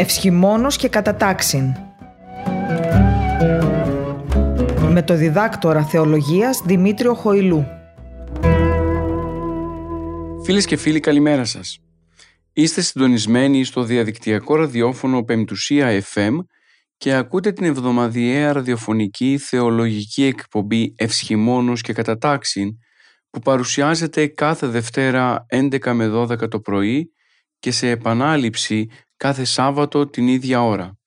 Ευσχημόνος και κατατάξιν. Με το διδάκτορα θεολογίας Δημήτριο Χοηλού. Φίλες και φίλοι καλημέρα σας. Είστε συντονισμένοι στο διαδικτυακό ραδιόφωνο Πεμπτουσία FM και ακούτε την εβδομαδιαία ραδιοφωνική θεολογική εκπομπή Ευσχημόνος και Κατατάξιν που παρουσιάζεται κάθε Δευτέρα 11 με 12 το πρωί και σε επανάληψη κάθε Σάββατο την ίδια ώρα.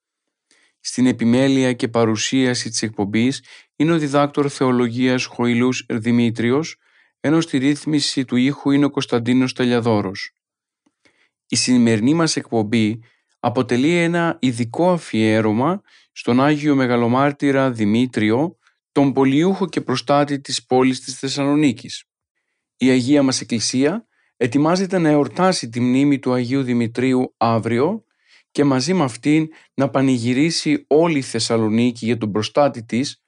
Στην επιμέλεια και παρουσίαση της εκπομπής είναι ο διδάκτορ θεολογίας Χοηλούς Δημήτριος, ενώ στη ρύθμιση του ήχου είναι ο Κωνσταντίνος Τελιαδόρος. Η σημερινή μας εκπομπή αποτελεί ένα ειδικό αφιέρωμα στον Άγιο Μεγαλομάρτυρα Δημήτριο, τον πολιούχο και προστάτη της πόλης της Θεσσαλονίκης. Η Αγία μας Εκκλησία ετοιμάζεται να εορτάσει τη μνήμη του Αγίου Δημητρίου αύριο και μαζί με αυτήν να πανηγυρίσει όλη η Θεσσαλονίκη για τον προστάτη της,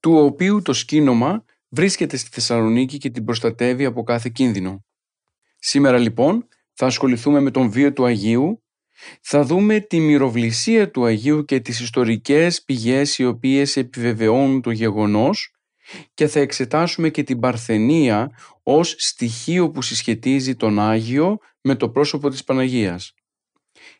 του οποίου το σκήνομα βρίσκεται στη Θεσσαλονίκη και την προστατεύει από κάθε κίνδυνο. Σήμερα λοιπόν θα ασχοληθούμε με τον βίο του Αγίου, θα δούμε τη μυροβλησία του Αγίου και τις ιστορικές πηγές οι οποίες επιβεβαιώνουν το γεγονός και θα εξετάσουμε και την παρθενία ως στοιχείο που συσχετίζει τον Άγιο με το πρόσωπο της Παναγίας.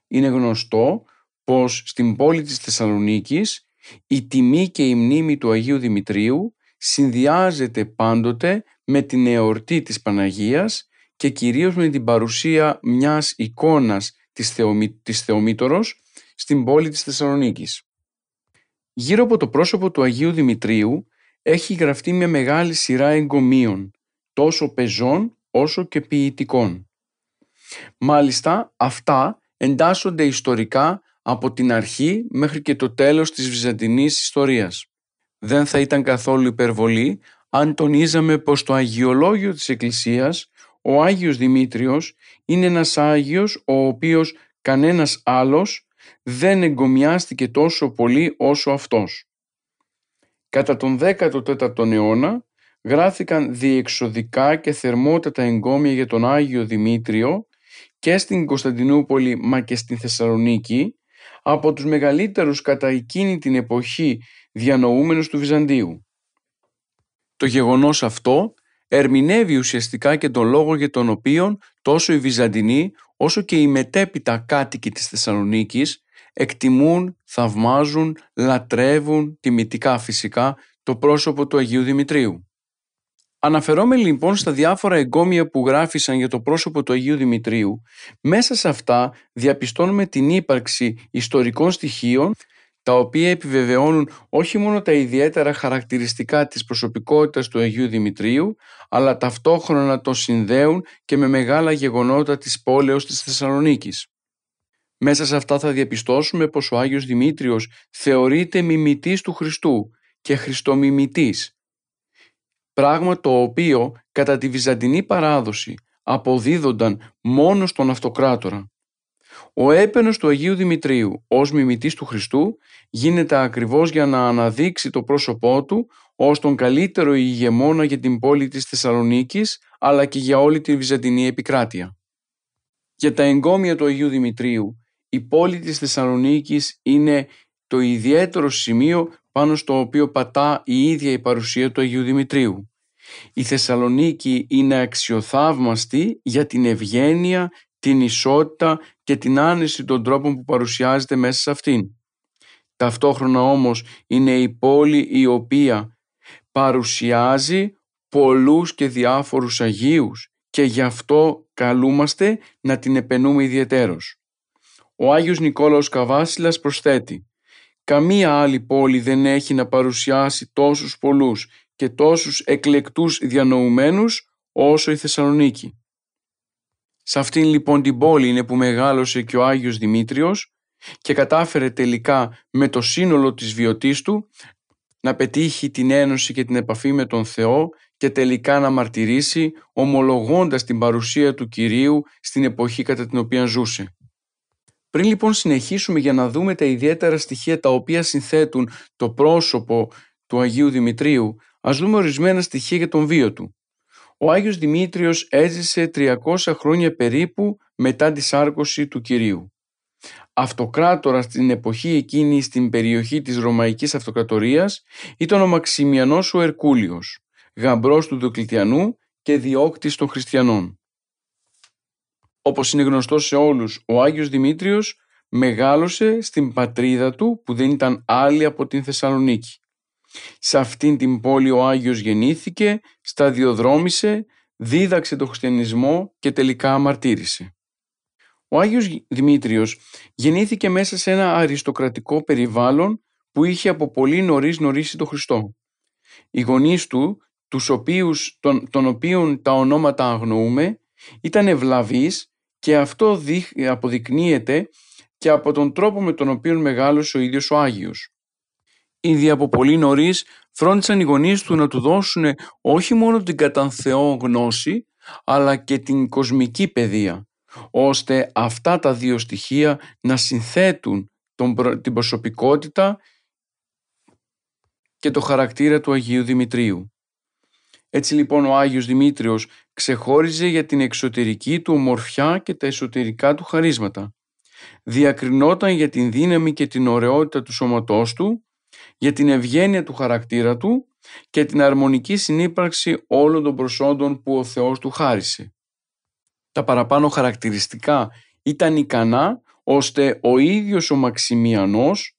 Είναι γνωστό πως στην πόλη της Θεσσαλονίκης η τιμή και η μνήμη του Αγίου Δημητρίου συνδυάζεται πάντοτε με την εορτή της Παναγίας και κυρίως με την παρουσία μιας εικόνας της, Θεομη... της Θεομήτωρος στην πόλη της Θεσσαλονίκης. Γύρω από το πρόσωπο του Αγίου Δημητρίου έχει γραφτεί μια μεγάλη σειρά εγκομείων, τόσο πεζών όσο και ποιητικών. Μάλιστα αυτά εντάσσονται ιστορικά από την αρχή μέχρι και το τέλος της Βυζαντινής ιστορίας. Δεν θα ήταν καθόλου υπερβολή αν τονίζαμε πως το αγιολόγιο της Εκκλησίας, ο Άγιος Δημήτριος, είναι ένας Άγιος ο οποίος κανένας άλλος δεν εγκομιάστηκε τόσο πολύ όσο αυτός. Κατά τον 14ο αιώνα γράφηκαν διεξοδικά και θερμότατα εγκόμια για τον Άγιο Δημήτριο και στην Κωνσταντινούπολη μα και στην Θεσσαλονίκη από τους μεγαλύτερους κατά εκείνη την εποχή διανοούμενους του Βυζαντίου. Το γεγονός αυτό ερμηνεύει ουσιαστικά και τον λόγο για τον οποίο τόσο οι Βυζαντινοί όσο και οι μετέπειτα κάτοικοι της Θεσσαλονίκης εκτιμούν, θαυμάζουν, λατρεύουν, τιμητικά φυσικά, το πρόσωπο του Αγίου Δημητρίου. Αναφερόμενοι λοιπόν στα διάφορα εγκόμια που γράφησαν για το πρόσωπο του Αγίου Δημητρίου, μέσα σε αυτά διαπιστώνουμε την ύπαρξη ιστορικών στοιχείων τα οποία επιβεβαιώνουν όχι μόνο τα ιδιαίτερα χαρακτηριστικά της προσωπικότητας του Αγίου Δημητρίου, αλλά ταυτόχρονα το συνδέουν και με μεγάλα γεγονότα της πόλεως της Θεσσαλονίκης. Μέσα σε αυτά θα διαπιστώσουμε πως ο Άγιος Δημήτριος θεωρείται μιμητής του Χριστού και χριστομιμητής, πράγμα το οποίο κατά τη Βυζαντινή παράδοση αποδίδονταν μόνο στον Αυτοκράτορα. Ο έπαινος του Αγίου Δημητρίου ως μιμητής του Χριστού γίνεται ακριβώς για να αναδείξει το πρόσωπό του ως τον καλύτερο ηγεμόνα για την πόλη της Θεσσαλονίκης αλλά και για όλη τη Βυζαντινή επικράτεια. Για τα εγκόμια του Αγίου Δημητρίου η πόλη της Θεσσαλονίκης είναι το ιδιαίτερο σημείο πάνω στο οποίο πατά η ίδια η παρουσία του Αγίου Δημητρίου. Η Θεσσαλονίκη είναι αξιοθαύμαστη για την ευγένεια, την ισότητα και την άνεση των τρόπων που παρουσιάζεται μέσα σε αυτήν. Ταυτόχρονα όμως είναι η πόλη η οποία παρουσιάζει πολλούς και διάφορους Αγίους και γι' αυτό καλούμαστε να την επενούμε ιδιαιτέρως. Ο Άγιος Νικόλαος Καβάσιλας προσθέτει «Καμία άλλη πόλη δεν έχει να παρουσιάσει τόσους πολλούς και τόσους εκλεκτούς διανοουμένους όσο η Θεσσαλονίκη». Σε αυτήν λοιπόν την πόλη είναι που μεγάλωσε και ο Άγιος Δημήτριος και κατάφερε τελικά με το σύνολο της βιωτής του να πετύχει την ένωση και την επαφή με τον Θεό και τελικά να μαρτυρήσει ομολογώντας την παρουσία του Κυρίου στην εποχή κατά την οποία ζούσε. Πριν λοιπόν συνεχίσουμε για να δούμε τα ιδιαίτερα στοιχεία τα οποία συνθέτουν το πρόσωπο του Αγίου Δημητρίου, ας δούμε ορισμένα στοιχεία για τον βίο του. Ο Άγιος Δημήτριος έζησε 300 χρόνια περίπου μετά τη σάρκωση του Κυρίου. Αυτοκράτορας στην εποχή εκείνη στην περιοχή της Ρωμαϊκής Αυτοκρατορίας ήταν ο Μαξιμιανός ο Ερκούλιος, γαμπρός του Διοκλητιανού και διώκτης των χριστιανών. Όπως είναι γνωστό σε όλους, ο Άγιος Δημήτριος μεγάλωσε στην πατρίδα του που δεν ήταν άλλη από την Θεσσαλονίκη. Σε αυτήν την πόλη ο Άγιος γεννήθηκε, σταδιοδρόμησε, δίδαξε το χριστιανισμό και τελικά αμαρτύρησε. Ο Άγιος Δημήτριος γεννήθηκε μέσα σε ένα αριστοκρατικό περιβάλλον που είχε από πολύ νωρίς γνωρίσει τον Χριστό. Οι γονείς του, τους οποίους, των, των οποίων τα ονόματα αγνοούμε, ήταν ευλαβείς και αυτό αποδεικνύεται και από τον τρόπο με τον οποίο μεγάλωσε ο ίδιος ο Άγιος. Ήδη από πολύ νωρίς φρόντισαν οι γονείς του να του δώσουν όχι μόνο την κατά Θεό γνώση, αλλά και την κοσμική παιδεία, ώστε αυτά τα δύο στοιχεία να συνθέτουν τον, την προσωπικότητα και το χαρακτήρα του Αγίου Δημητρίου. Έτσι λοιπόν ο Άγιος Δημήτριος ξεχώριζε για την εξωτερική του ομορφιά και τα εσωτερικά του χαρίσματα. Διακρινόταν για την δύναμη και την ωραιότητα του σώματός του, για την ευγένεια του χαρακτήρα του και την αρμονική συνύπαρξη όλων των προσόντων που ο Θεός του χάρισε. Τα παραπάνω χαρακτηριστικά ήταν ικανά ώστε ο ίδιος ο Μαξιμιανός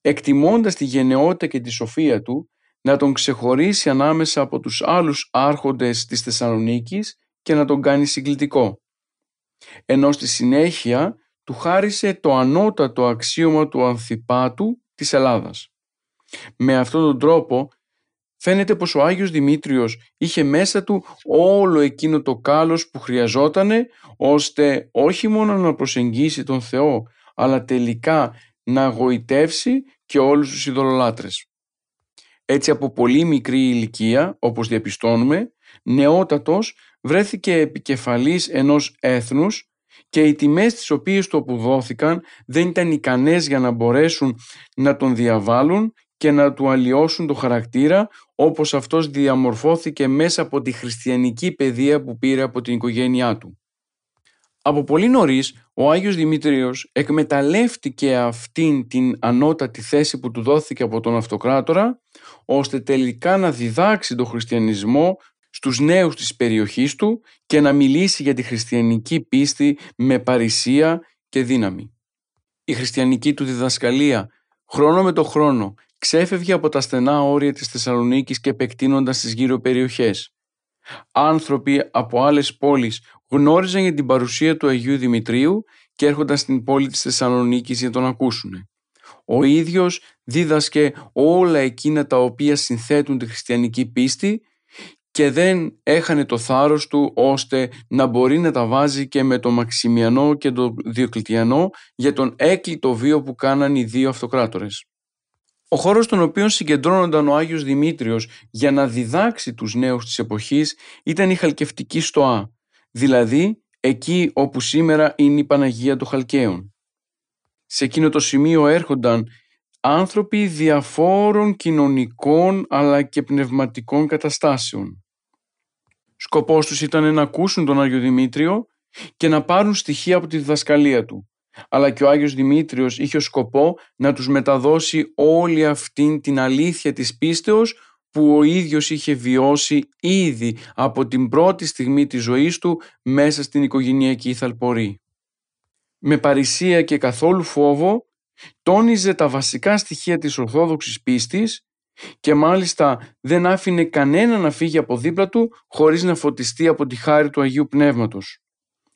εκτιμώντας τη γενναιότητα και τη σοφία του να τον ξεχωρίσει ανάμεσα από τους άλλους άρχοντες της Θεσσαλονίκης και να τον κάνει συγκλητικό. Ενώ στη συνέχεια του χάρισε το ανώτατο αξίωμα του Ανθιπάτου της Ελλάδας. Με αυτόν τον τρόπο φαίνεται πως ο Άγιος Δημήτριος είχε μέσα του όλο εκείνο το κάλος που χρειαζότανε ώστε όχι μόνο να προσεγγίσει τον Θεό αλλά τελικά να γοητεύσει και όλους τους ειδωλολάτρες. Έτσι από πολύ μικρή ηλικία, όπως διαπιστώνουμε, νεότατος βρέθηκε επικεφαλής ενός έθνους και οι τιμές τις οποίες του αποδόθηκαν δεν ήταν ικανές για να μπορέσουν να τον διαβάλουν και να του αλλοιώσουν το χαρακτήρα όπως αυτός διαμορφώθηκε μέσα από τη χριστιανική παιδεία που πήρε από την οικογένειά του. Από πολύ νωρίς, ο Άγιος Δημήτριος εκμεταλλεύτηκε αυτήν την ανώτατη θέση που του δόθηκε από τον Αυτοκράτορα ώστε τελικά να διδάξει τον χριστιανισμό στους νέους της περιοχής του και να μιλήσει για τη χριστιανική πίστη με παρησία και δύναμη. Η χριστιανική του διδασκαλία χρόνο με το χρόνο ξέφευγε από τα στενά όρια της Θεσσαλονίκης και επεκτείνοντας τις γύρω περιοχές. Άνθρωποι από άλλες πόλεις γνώριζαν για την παρουσία του Αγίου Δημητρίου και έρχονταν στην πόλη της Θεσσαλονίκης για τον ακούσουν. Ο ίδιος δίδασκε όλα εκείνα τα οποία συνθέτουν τη χριστιανική πίστη και δεν έχανε το θάρρος του ώστε να μπορεί να τα βάζει και με τον Μαξιμιανό και τον Διοκλητιανό για τον έκλειτο βίο που κάναν οι δύο αυτοκράτορες. Ο χώρος στον οποίο συγκεντρώνονταν ο Άγιος Δημήτριος για να διδάξει τους νέους της εποχής ήταν η Χαλκευτική Στοά, δηλαδή εκεί όπου σήμερα είναι η Παναγία των Χαλκαίων. Σε εκείνο το σημείο έρχονταν άνθρωποι διαφόρων κοινωνικών αλλά και πνευματικών καταστάσεων. Σκοπός τους ήταν να ακούσουν τον Άγιο Δημήτριο και να πάρουν στοιχεία από τη διδασκαλία του. Αλλά και ο Άγιος Δημήτριος είχε σκοπό να τους μεταδώσει όλη αυτήν την αλήθεια της πίστεως που ο ίδιος είχε βιώσει ήδη από την πρώτη στιγμή της ζωής του μέσα στην οικογενειακή θαλπορή. Με παρησία και καθόλου φόβο τόνιζε τα βασικά στοιχεία της Ορθόδοξης πίστης και μάλιστα δεν άφηνε κανένα να φύγει από δίπλα του χωρίς να φωτιστεί από τη χάρη του Αγίου Πνεύματος.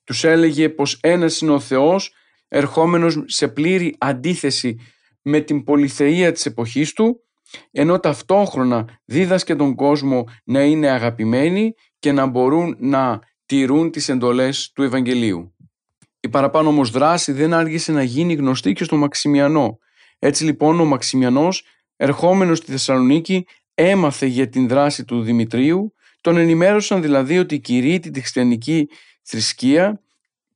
Τους έλεγε πως ένας είναι ο Θεός ερχόμενος σε πλήρη αντίθεση με την πολυθεία της εποχής του ενώ ταυτόχρονα δίδασκε τον κόσμο να είναι αγαπημένοι και να μπορούν να τηρούν τις εντολές του Ευαγγελίου. Η παραπάνω όμως δράση δεν άργησε να γίνει γνωστή και στο Μαξιμιανό. Έτσι λοιπόν ο Μαξιμιανός ερχόμενος στη Θεσσαλονίκη έμαθε για την δράση του Δημητρίου, τον ενημέρωσαν δηλαδή ότι κηρύττει τη χριστιανική θρησκεία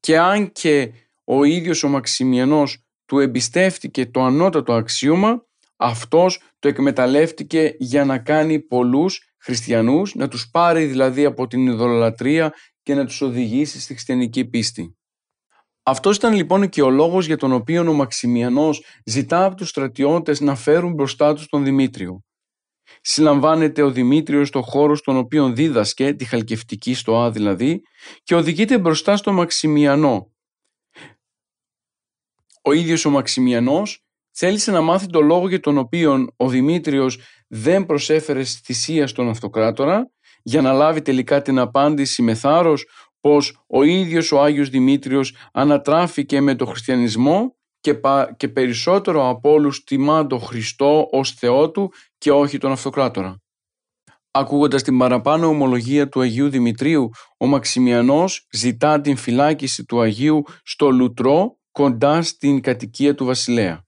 και αν και ο ίδιος ο Μαξιμιανός του εμπιστεύτηκε το ανώτατο αξίωμα, αυτός το εκμεταλλεύτηκε για να κάνει πολλούς χριστιανούς, να τους πάρει δηλαδή από την ειδωλολατρία και να τους οδηγήσει στη χριστιανική πίστη. Αυτός ήταν λοιπόν και ο λόγος για τον οποίο ο Μαξιμιανός ζητά από τους στρατιώτες να φέρουν μπροστά τους τον Δημήτριο. Συλλαμβάνεται ο Δημήτριος στο χώρο στον οποίο δίδασκε, τη Χαλκευτική στο Α δηλαδή, και οδηγείται μπροστά στο Μαξιμιανό. Ο ίδιος ο Μαξιμιανός θέλησε να μάθει το λόγο για τον οποίο ο Δημήτριος δεν προσέφερε θυσία στον αυτοκράτορα για να λάβει τελικά την απάντηση με θάρρος πως ο ίδιος ο Άγιος Δημήτριος ανατράφηκε με τον χριστιανισμό και, και περισσότερο από όλους τιμά τον Χριστό ως Θεό του και όχι τον Αυτοκράτορα. Ακούγοντας την παραπάνω ομολογία του Αγίου Δημητρίου, ο Μαξιμιανός ζητά την φυλάκιση του Αγίου στο Λουτρό κοντά στην κατοικία του Βασιλέα.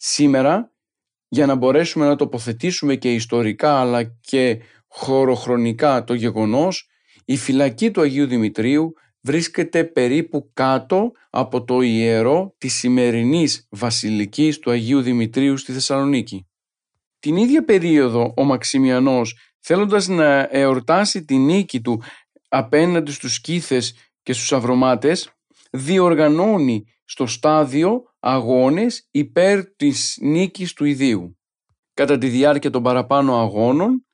Σήμερα, για να μπορέσουμε να τοποθετήσουμε και ιστορικά αλλά και χωροχρονικά το γεγονός, η φυλακή του Αγίου Δημητρίου βρίσκεται περίπου κάτω από το ιερό της σημερινής βασιλικής του Αγίου Δημητρίου στη Θεσσαλονίκη. Την ίδια περίοδο ο Μαξιμιανός θέλοντας να εορτάσει τη νίκη του απέναντι στους σκήθες και στους αυρομάτες διοργανώνει στο στάδιο αγώνες υπέρ της νίκης του ιδίου. Κατά τη διάρκεια των παραπάνω αγώνων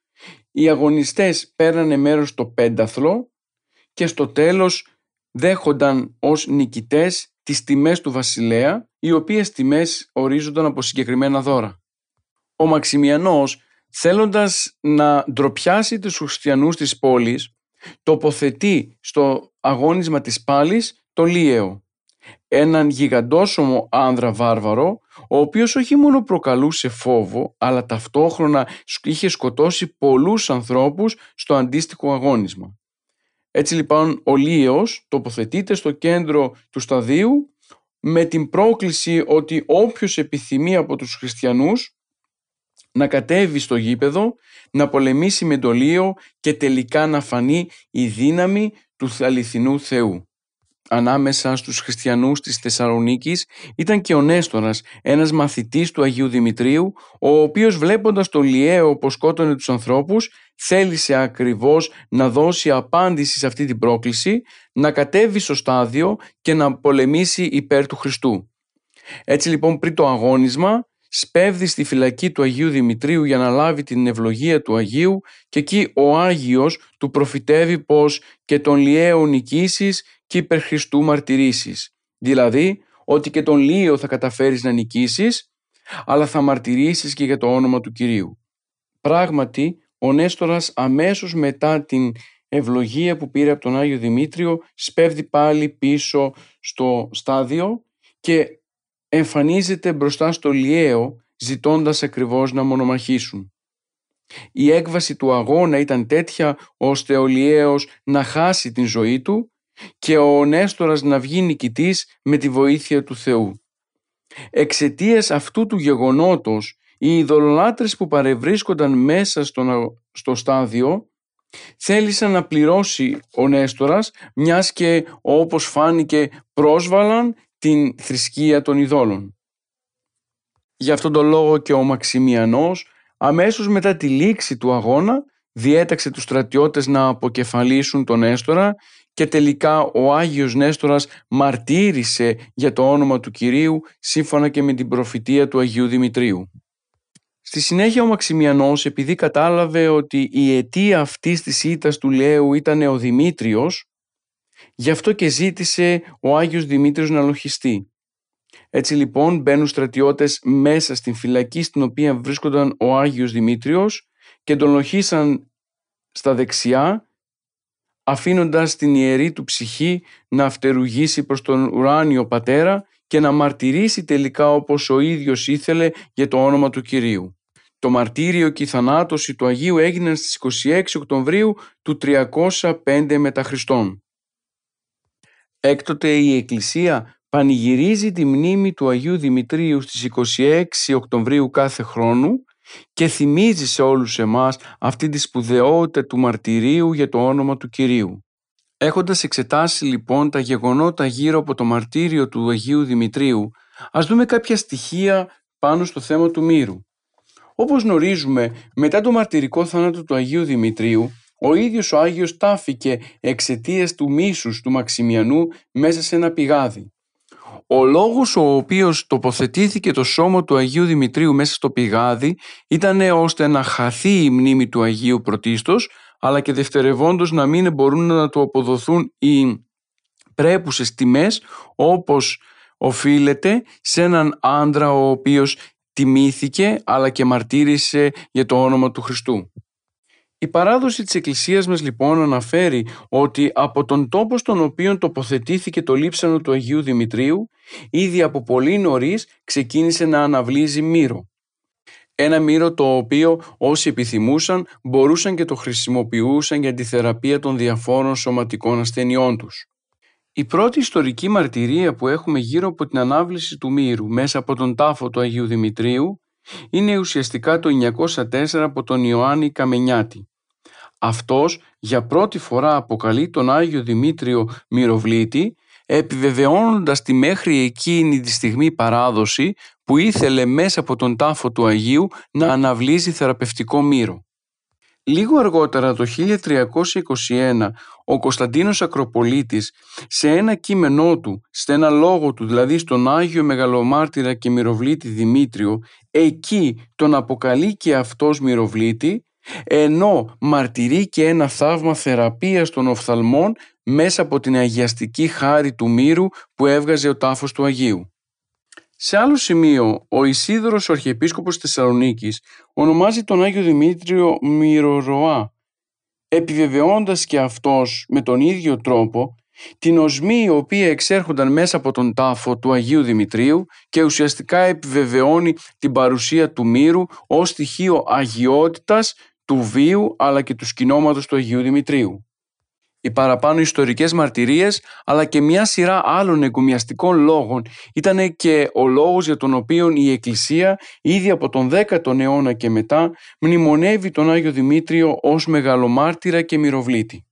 οι αγωνιστές παίρνανε μέρος στο πένταθλο και στο τέλος δέχονταν ως νικητές τις τιμές του βασιλέα, οι οποίες τιμές ορίζονταν από συγκεκριμένα δώρα. Ο Μαξιμιανός, θέλοντας να ντροπιάσει τους χριστιανούς της πόλης, τοποθετεί στο αγώνισμα της πάλης το Λίεο, έναν γιγαντόσωμο άνδρα βάρβαρο, ο οποίος όχι μόνο προκαλούσε φόβο, αλλά ταυτόχρονα είχε σκοτώσει πολλούς ανθρώπους στο αντίστοιχο αγώνισμα. Έτσι λοιπόν ο Λίος τοποθετείται στο κέντρο του σταδίου με την πρόκληση ότι όποιος επιθυμεί από τους χριστιανούς να κατέβει στο γήπεδο, να πολεμήσει με το Λίο και τελικά να φανεί η δύναμη του αληθινού Θεού ανάμεσα στους χριστιανούς της Θεσσαλονίκης ήταν και ο Νέστορας, ένας μαθητής του Αγίου Δημητρίου, ο οποίος βλέποντας το Λιέο πως σκότωνε τους ανθρώπους, θέλησε ακριβώς να δώσει απάντηση σε αυτή την πρόκληση, να κατέβει στο στάδιο και να πολεμήσει υπέρ του Χριστού. Έτσι λοιπόν πριν το αγώνισμα, σπέβδει στη φυλακή του Αγίου Δημητρίου για να λάβει την ευλογία του Αγίου και εκεί ο Άγιος του προφητεύει πως και τον Λιέο νικήσεις και υπερ Χριστού μαρτυρήσεις. Δηλαδή ότι και τον Λίο θα καταφέρεις να νικήσεις αλλά θα μαρτυρήσεις και για το όνομα του Κυρίου. Πράγματι ο Νέστορας αμέσως μετά την ευλογία που πήρε από τον Άγιο Δημήτριο σπέβδει πάλι πίσω στο στάδιο και εμφανίζεται μπροστά στο Λιέο ζητώντας ακριβώς να μονομαχήσουν. Η έκβαση του αγώνα ήταν τέτοια ώστε ο Λιέος να χάσει την ζωή του και ο Νέστορας να βγει νικητής με τη βοήθεια του Θεού. Εξαιτίας αυτού του γεγονότος οι ειδωλολάτρες που παρευρίσκονταν μέσα στο, στο στάδιο θέλησαν να πληρώσει ο Νέστορας μιας και όπως φάνηκε πρόσβαλαν την θρησκεία των ειδόλων. Γι' αυτόν τον λόγο και ο Μαξιμιανός αμέσως μετά τη λήξη του αγώνα διέταξε τους στρατιώτες να αποκεφαλίσουν τον Νέστορα και τελικά ο Άγιος Νέστορας μαρτύρησε για το όνομα του Κυρίου σύμφωνα και με την προφητεία του Αγίου Δημητρίου. Στη συνέχεια ο Μαξιμιανός επειδή κατάλαβε ότι η αιτία αυτής της ήττας του Λέου ήταν ο Δημήτριος γι' αυτό και ζήτησε ο Άγιος Δημήτριος να λογιστεί. Έτσι λοιπόν μπαίνουν στρατιώτες μέσα στην φυλακή στην οποία βρίσκονταν ο Άγιος Δημήτριος και τον λοχίσαν στα δεξιά αφήνοντας την ιερή του ψυχή να φτερουγήσει προς τον ουράνιο πατέρα και να μαρτυρήσει τελικά όπως ο ίδιος ήθελε για το όνομα του Κυρίου. Το μαρτύριο και η θανάτωση του Αγίου έγιναν στις 26 Οκτωβρίου του 305 μετά Χριστόν. Έκτοτε η Εκκλησία πανηγυρίζει τη μνήμη του Αγίου Δημητρίου στις 26 Οκτωβρίου κάθε χρόνου και θυμίζει σε όλους εμάς αυτή τη σπουδαιότητα του μαρτυρίου για το όνομα του Κυρίου. Έχοντας εξετάσει λοιπόν τα γεγονότα γύρω από το μαρτύριο του Αγίου Δημητρίου, ας δούμε κάποια στοιχεία πάνω στο θέμα του μύρου. Όπως γνωρίζουμε, μετά το μαρτυρικό θάνατο του Αγίου Δημητρίου, ο ίδιος ο Άγιος τάφηκε εξαιτίας του μίσους του Μαξιμιανού μέσα σε ένα πηγάδι. Ο λόγος ο οποίος τοποθετήθηκε το σώμα του Αγίου Δημητρίου μέσα στο πηγάδι ήταν ώστε να χαθεί η μνήμη του Αγίου πρωτίστως αλλά και δευτερευόντως να μην μπορούν να του αποδοθούν οι πρέπουσες τιμές όπως οφείλεται σε έναν άντρα ο οποίος τιμήθηκε αλλά και μαρτύρησε για το όνομα του Χριστού. Η παράδοση της Εκκλησίας μας λοιπόν αναφέρει ότι από τον τόπο στον οποίο τοποθετήθηκε το λείψανο του Αγίου Δημητρίου ήδη από πολύ νωρίς ξεκίνησε να αναβλύζει μύρο. Ένα μύρο το οποίο όσοι επιθυμούσαν μπορούσαν και το χρησιμοποιούσαν για τη θεραπεία των διαφόρων σωματικών ασθενειών τους. Η πρώτη ιστορική μαρτυρία που έχουμε γύρω από την ανάβληση του μύρου μέσα από τον τάφο του Αγίου Δημητρίου είναι ουσιαστικά το 904 από τον Ιωάννη Καμενιάτη. Αυτός για πρώτη φορά αποκαλεί τον Άγιο Δημήτριο Μυροβλήτη επιβεβαιώνοντας τη μέχρι εκείνη τη στιγμή παράδοση που ήθελε μέσα από τον τάφο του Αγίου να αναβλύζει θεραπευτικό μύρο. Λίγο αργότερα το 1321 ο Κωνσταντίνος Ακροπολίτης σε ένα κείμενό του, σε ένα λόγο του δηλαδή στον Άγιο Μεγαλομάρτυρα και Μυροβλήτη Δημήτριο εκεί τον αποκαλεί και αυτός Μυροβλήτη ενώ μαρτυρεί και ένα θαύμα θεραπείας των οφθαλμών μέσα από την αγιαστική χάρη του μύρου που έβγαζε ο τάφος του Αγίου. Σε άλλο σημείο, ο Ισίδωρος ο Αρχιεπίσκοπος Θεσσαλονίκης ονομάζει τον Άγιο Δημήτριο Μυροροά, επιβεβαιώντας και αυτός με τον ίδιο τρόπο την οσμή η οποία εξέρχονταν μέσα από τον τάφο του Αγίου Δημητρίου και ουσιαστικά επιβεβαιώνει την παρουσία του μύρου ως στοιχείο αγιότητας του βίου αλλά και του σκηνώματος του Αγίου Δημητρίου. Οι παραπάνω ιστορικές μαρτυρίες αλλά και μια σειρά άλλων εγκομιαστικών λόγων ήταν και ο λόγος για τον οποίο η Εκκλησία ήδη από τον 10ο αιώνα και μετά μνημονεύει τον Άγιο Δημήτριο ως μεγαλομάρτυρα και μυροβλήτη.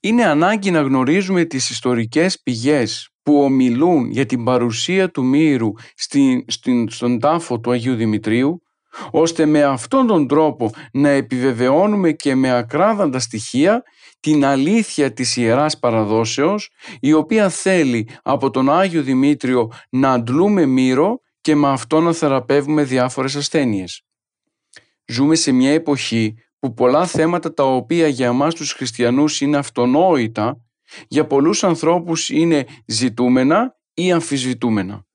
Είναι ανάγκη να γνωρίζουμε τις ιστορικές πηγές που ομιλούν για την παρουσία του μύρου στην, στην, στον τάφο του Αγίου Δημητρίου ώστε με αυτόν τον τρόπο να επιβεβαιώνουμε και με ακράδαντα στοιχεία την αλήθεια της Ιεράς Παραδόσεως η οποία θέλει από τον Άγιο Δημήτριο να αντλούμε μύρο και με αυτό να θεραπεύουμε διάφορες ασθένειες. Ζούμε σε μια εποχή που πολλά θέματα τα οποία για εμάς τους χριστιανούς είναι αυτονόητα για πολλούς ανθρώπους είναι ζητούμενα ή αμφισβητούμενα.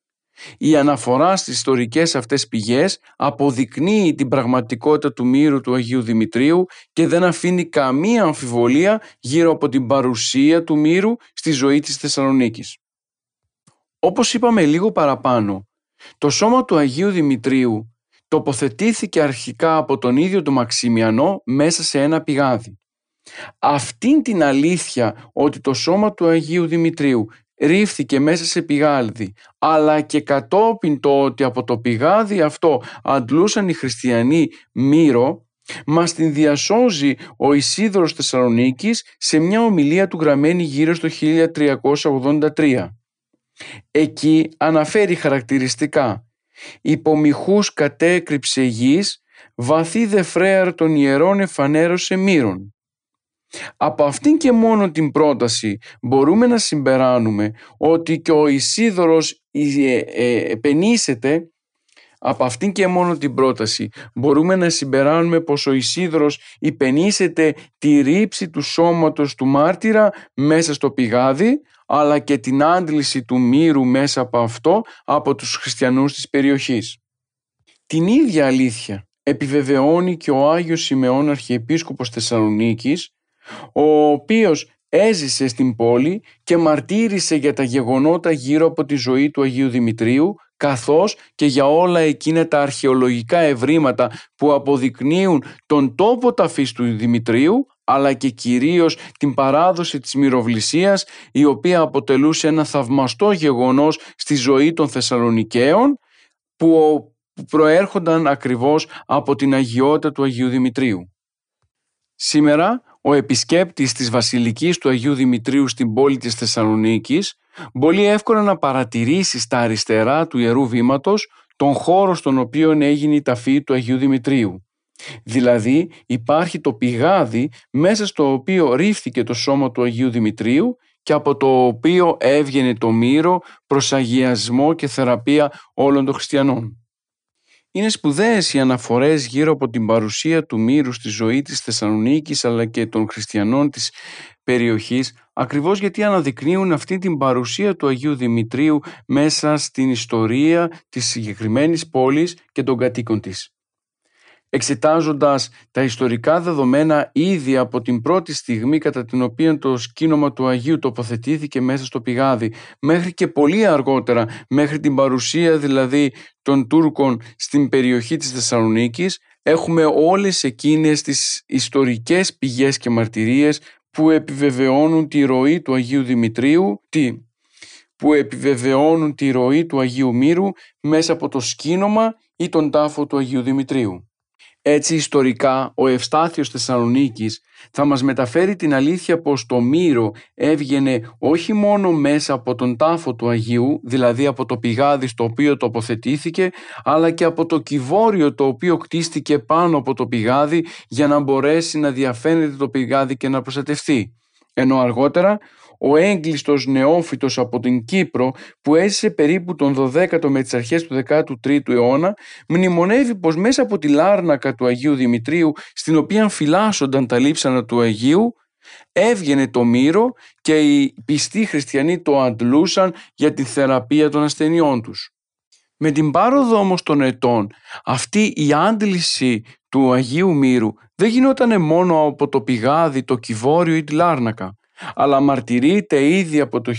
Η αναφορά στις ιστορικές αυτές πηγές αποδεικνύει την πραγματικότητα του μύρου του Αγίου Δημητρίου και δεν αφήνει καμία αμφιβολία γύρω από την παρουσία του μύρου στη ζωή της Θεσσαλονίκης. Όπως είπαμε λίγο παραπάνω, το σώμα του Αγίου Δημητρίου τοποθετήθηκε αρχικά από τον ίδιο τον Μαξιμιανό μέσα σε ένα πηγάδι. Αυτήν την αλήθεια ότι το σώμα του Αγίου Δημητρίου ρίφθηκε μέσα σε πηγάδι, αλλά και κατόπιν το ότι από το πηγάδι αυτό αντλούσαν οι χριστιανοί μύρο, μας την διασώζει ο Ισίδωρος Θεσσαλονίκης σε μια ομιλία του γραμμένη γύρω στο 1383. Εκεί αναφέρει χαρακτηριστικά «Υπομιχούς κατέκρυψε γης, βαθύ δε φρέαρ των ιερών εφανέρωσε μύρων». Από αυτήν και μόνο την πρόταση μπορούμε να συμπεράνουμε ότι και ο Ισίδωρος ε, ε, επενήσεται από αυτήν και μόνο την πρόταση μπορούμε να συμπεράνουμε πως ο Ισίδωρος υπενήσεται τη ρήψη του σώματος του μάρτυρα μέσα στο πηγάδι αλλά και την άντληση του μύρου μέσα από αυτό από τους χριστιανούς της περιοχής. Την ίδια αλήθεια επιβεβαιώνει και ο Άγιος Σιμεών Αρχιεπίσκοπος Θεσσαλονίκης ο οποίος έζησε στην πόλη και μαρτύρησε για τα γεγονότα γύρω από τη ζωή του Αγίου Δημητρίου καθώς και για όλα εκείνα τα αρχαιολογικά ευρήματα που αποδεικνύουν τον τόπο ταφής του Δημητρίου αλλά και κυρίως την παράδοση της μυροβλησίας η οποία αποτελούσε ένα θαυμαστό γεγονός στη ζωή των Θεσσαλονικαίων που προέρχονταν ακριβώς από την αγιότητα του Αγίου Δημητρίου. Σήμερα ο επισκέπτης της Βασιλικής του Αγίου Δημητρίου στην πόλη της Θεσσαλονίκης μπορεί εύκολα να παρατηρήσει στα αριστερά του Ιερού Βήματος τον χώρο στον οποίο έγινε η ταφή του Αγίου Δημητρίου. Δηλαδή υπάρχει το πηγάδι μέσα στο οποίο ρίφθηκε το σώμα του Αγίου Δημητρίου και από το οποίο έβγαινε το μύρο προς αγιασμό και θεραπεία όλων των χριστιανών. Είναι σπουδαίες οι αναφορές γύρω από την παρουσία του μύρου στη ζωή της Θεσσαλονίκης αλλά και των χριστιανών της περιοχής ακριβώς γιατί αναδεικνύουν αυτή την παρουσία του Αγίου Δημητρίου μέσα στην ιστορία της συγκεκριμένης πόλης και των κατοίκων της εξετάζοντας τα ιστορικά δεδομένα ήδη από την πρώτη στιγμή κατά την οποία το σκήνομα του Αγίου τοποθετήθηκε μέσα στο πηγάδι μέχρι και πολύ αργότερα μέχρι την παρουσία δηλαδή των Τούρκων στην περιοχή της Θεσσαλονίκης έχουμε όλες εκείνες τις ιστορικές πηγές και μαρτυρίες που επιβεβαιώνουν τη ροή του Αγίου Δημητρίου τι, που επιβεβαιώνουν τη ροή του Αγίου Μύρου μέσα από το σκήνομα ή τον τάφο του Αγίου Δημητρίου. Έτσι ιστορικά ο Ευστάθιος Θεσσαλονίκης θα μας μεταφέρει την αλήθεια πως το Μύρο έβγαινε όχι μόνο μέσα από τον τάφο του Αγίου, δηλαδή από το πηγάδι στο οποίο τοποθετήθηκε, αλλά και από το κυβόριο το οποίο κτίστηκε πάνω από το πηγάδι για να μπορέσει να διαφαίνεται το πηγάδι και να προστατευτεί. Ενώ αργότερα ο έγκλειστος νεόφυτος από την Κύπρο που έζησε περίπου τον 12ο με τις αρχές του 13ου αιώνα μνημονεύει πως μέσα από τη λάρνακα του Αγίου Δημητρίου στην οποία φυλάσσονταν τα λείψανα του Αγίου έβγαινε το μύρο και οι πιστοί χριστιανοί το αντλούσαν για τη θεραπεία των ασθενειών τους. Με την πάροδο όμως των ετών αυτή η άντληση του Αγίου Μύρου δεν γινόταν μόνο από το πηγάδι, το κυβόριο ή τη λάρνακα αλλά μαρτυρείται ήδη από το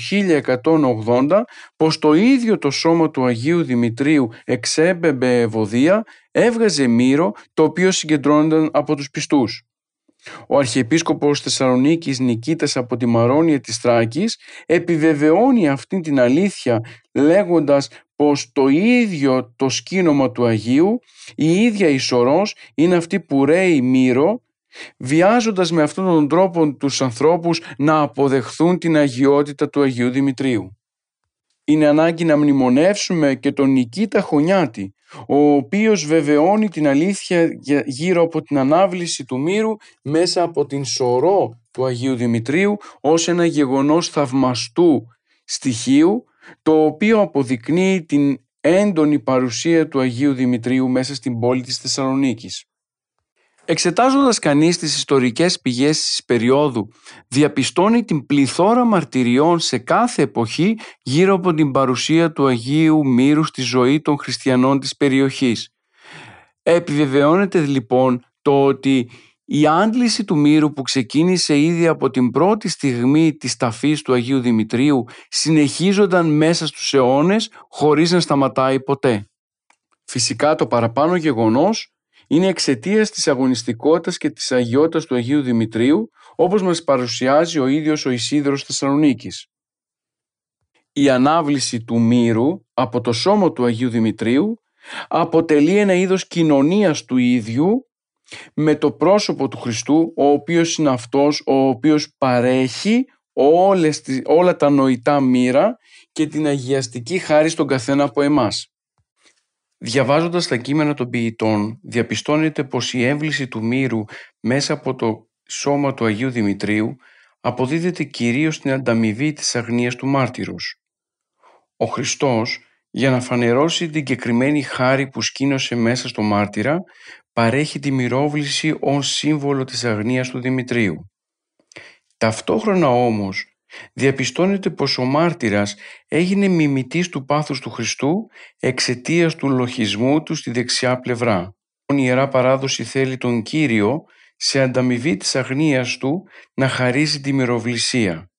1180 πως το ίδιο το σώμα του Αγίου Δημητρίου εξέμπεμπε ευωδία, έβγαζε μύρο το οποίο συγκεντρώνονταν από τους πιστούς. Ο Αρχιεπίσκοπος Θεσσαλονίκης Νικήτας από τη Μαρόνια της Θράκης επιβεβαιώνει αυτή την αλήθεια λέγοντας πως το ίδιο το σκήνομα του Αγίου, η ίδια η σωρός είναι αυτή που ρέει μύρο βιάζοντας με αυτόν τον τρόπο τους ανθρώπους να αποδεχθούν την αγιότητα του Αγίου Δημητρίου. Είναι ανάγκη να μνημονεύσουμε και τον Νικήτα Χωνιάτη, ο οποίος βεβαιώνει την αλήθεια γύρω από την ανάβληση του μύρου μέσα από την σωρό του Αγίου Δημητρίου ως ένα γεγονός θαυμαστού στοιχείου, το οποίο αποδεικνύει την έντονη παρουσία του Αγίου Δημητρίου μέσα στην πόλη της Θεσσαλονίκης. Εξετάζοντας κανείς τις ιστορικές πηγές της περίοδου, διαπιστώνει την πληθώρα μαρτυριών σε κάθε εποχή γύρω από την παρουσία του Αγίου Μύρου στη ζωή των χριστιανών της περιοχής. Επιβεβαιώνεται λοιπόν το ότι η άντληση του μύρου που ξεκίνησε ήδη από την πρώτη στιγμή της ταφής του Αγίου Δημητρίου συνεχίζονταν μέσα στους αιώνες χωρίς να σταματάει ποτέ. Φυσικά το παραπάνω γεγονός είναι εξαιτίας της αγωνιστικότητας και της αγιότητας του Αγίου Δημητρίου, όπως μας παρουσιάζει ο ίδιος ο Ισίδωρος Θεσσαλονίκης. Η ανάβληση του μύρου από το σώμα του Αγίου Δημητρίου αποτελεί ένα είδος κοινωνίας του ίδιου με το πρόσωπο του Χριστού, ο οποίος είναι αυτός ο οποίος παρέχει όλες, όλα τα νοητά μοίρα και την αγιαστική χάρη στον καθένα από εμάς. Διαβάζοντας τα κείμενα των ποιητών, διαπιστώνεται πως η έμβληση του μύρου μέσα από το σώμα του Αγίου Δημητρίου αποδίδεται κυρίως στην ανταμοιβή της αγνίας του μάρτυρος. Ο Χριστός, για να φανερώσει την κεκριμένη χάρη που σκήνωσε μέσα στο μάρτυρα, παρέχει τη μυρόβληση ως σύμβολο της αγνίας του Δημητρίου. Ταυτόχρονα όμως, διαπιστώνεται πως ο μάρτυρας έγινε μιμητής του πάθους του Χριστού εξαιτίας του λοχισμού του στη δεξιά πλευρά. Η Ιερά Παράδοση θέλει τον Κύριο σε ανταμοιβή της αγνίας του να χαρίζει τη μυροβλησία.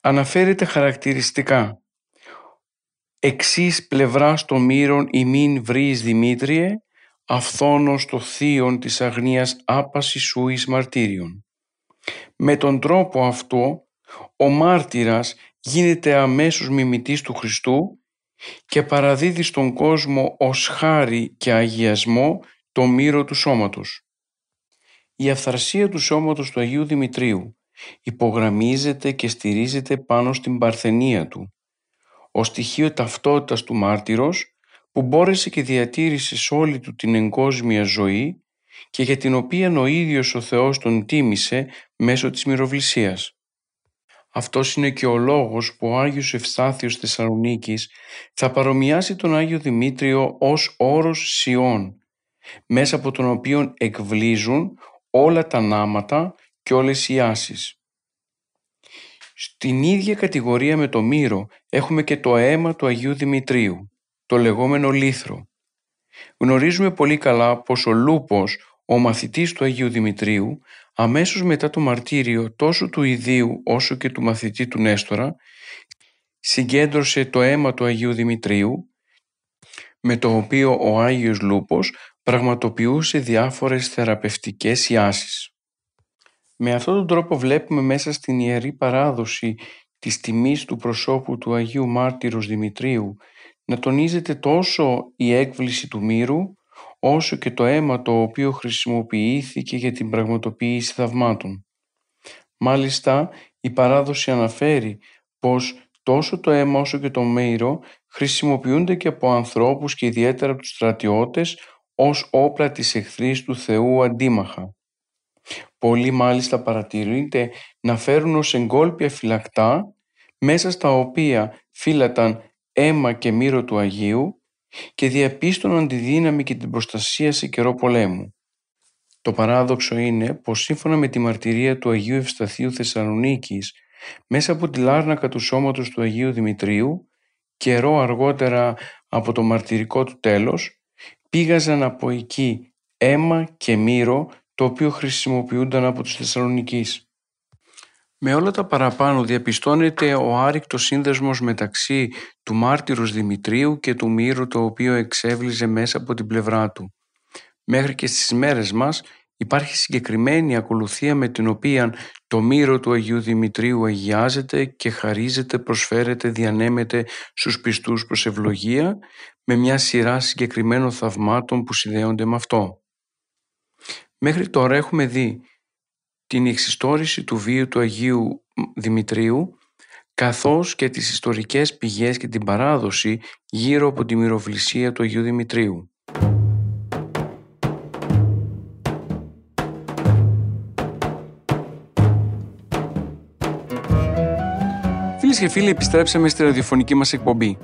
Αναφέρεται χαρακτηριστικά «Εξής πλευράς των μύρων ημίν βρεις Δημήτριε, αυθόνος το θείον της αγνίας άπασης σου εις μαρτύριον». Με τον τρόπο αυτό ο μάρτυρας γίνεται αμέσως μιμητής του Χριστού και παραδίδει στον κόσμο ως χάρη και αγιασμό το μύρο του σώματος. Η αυθαρσία του σώματος του Αγίου Δημητρίου υπογραμμίζεται και στηρίζεται πάνω στην παρθενία του, ως στοιχείο ταυτότητας του μάρτυρος που μπόρεσε και διατήρησε σε όλη του την εγκόσμια ζωή και για την οποία ο ίδιος ο Θεός τον τίμησε μέσω της μυροβλησίας. Αυτός είναι και ο λόγος που ο Άγιος Ευστάθιος Θεσσαλονίκης θα παρομοιάσει τον Άγιο Δημήτριο ως όρος Σιών, μέσα από τον οποίο εκβλίζουν όλα τα νάματα και όλες οι άσεις. Στην ίδια κατηγορία με το μύρο έχουμε και το αίμα του Αγίου Δημητρίου, το λεγόμενο λίθρο. Γνωρίζουμε πολύ καλά πως ο Λούπος, ο μαθητής του Αγίου Δημητρίου, αμέσως μετά το μαρτύριο τόσο του Ιδίου όσο και του μαθητή του Νέστορα, συγκέντρωσε το αίμα του Αγίου Δημητρίου, με το οποίο ο Άγιος Λούπος πραγματοποιούσε διάφορες θεραπευτικές ιάσεις. Με αυτόν τον τρόπο βλέπουμε μέσα στην Ιερή Παράδοση της τιμής του προσώπου του Αγίου Μάρτυρος Δημητρίου να τονίζεται τόσο η έκβληση του μύρου όσο και το αίμα το οποίο χρησιμοποιήθηκε για την πραγματοποίηση θαυμάτων. Μάλιστα η παράδοση αναφέρει πως τόσο το αίμα όσο και το μύρο χρησιμοποιούνται και από ανθρώπους και ιδιαίτερα από τους στρατιώτες ως όπλα της εχθρής του Θεού αντίμαχα. Πολλοί μάλιστα παρατηρείται να φέρουν ως εγκόλπια φυλακτά μέσα στα οποία φύλαταν αίμα και μύρο του Αγίου και διαπίστωναν τη δύναμη και την προστασία σε καιρό πολέμου. Το παράδοξο είναι πως σύμφωνα με τη μαρτυρία του Αγίου Ευσταθείου Θεσσαλονίκης μέσα από τη λάρνακα του σώματος του Αγίου Δημητρίου καιρό αργότερα από το μαρτυρικό του τέλος πήγαζαν από εκεί αίμα και μύρο το οποίο χρησιμοποιούνταν από τους Θεσσαλονικείς. Με όλα τα παραπάνω διαπιστώνεται ο άρρηκτος σύνδεσμος μεταξύ του μάρτυρος Δημητρίου και του μύρου το οποίο εξέβλιζε μέσα από την πλευρά του. Μέχρι και στις μέρες μας υπάρχει συγκεκριμένη ακολουθία με την οποία το μύρο του Αγίου Δημητρίου αγιάζεται και χαρίζεται, προσφέρεται, διανέμεται στους πιστούς προς ευλογία με μια σειρά συγκεκριμένων θαυμάτων που συνδέονται με αυτό. Μέχρι τώρα έχουμε δει την εξιστόρηση του βίου του Αγίου Δημητρίου καθώς και τις ιστορικές πηγές και την παράδοση γύρω από τη μυροβλησία του Αγίου Δημητρίου. Φίλες και φίλοι, επιστρέψαμε στη ραδιοφωνική μας εκπομπή.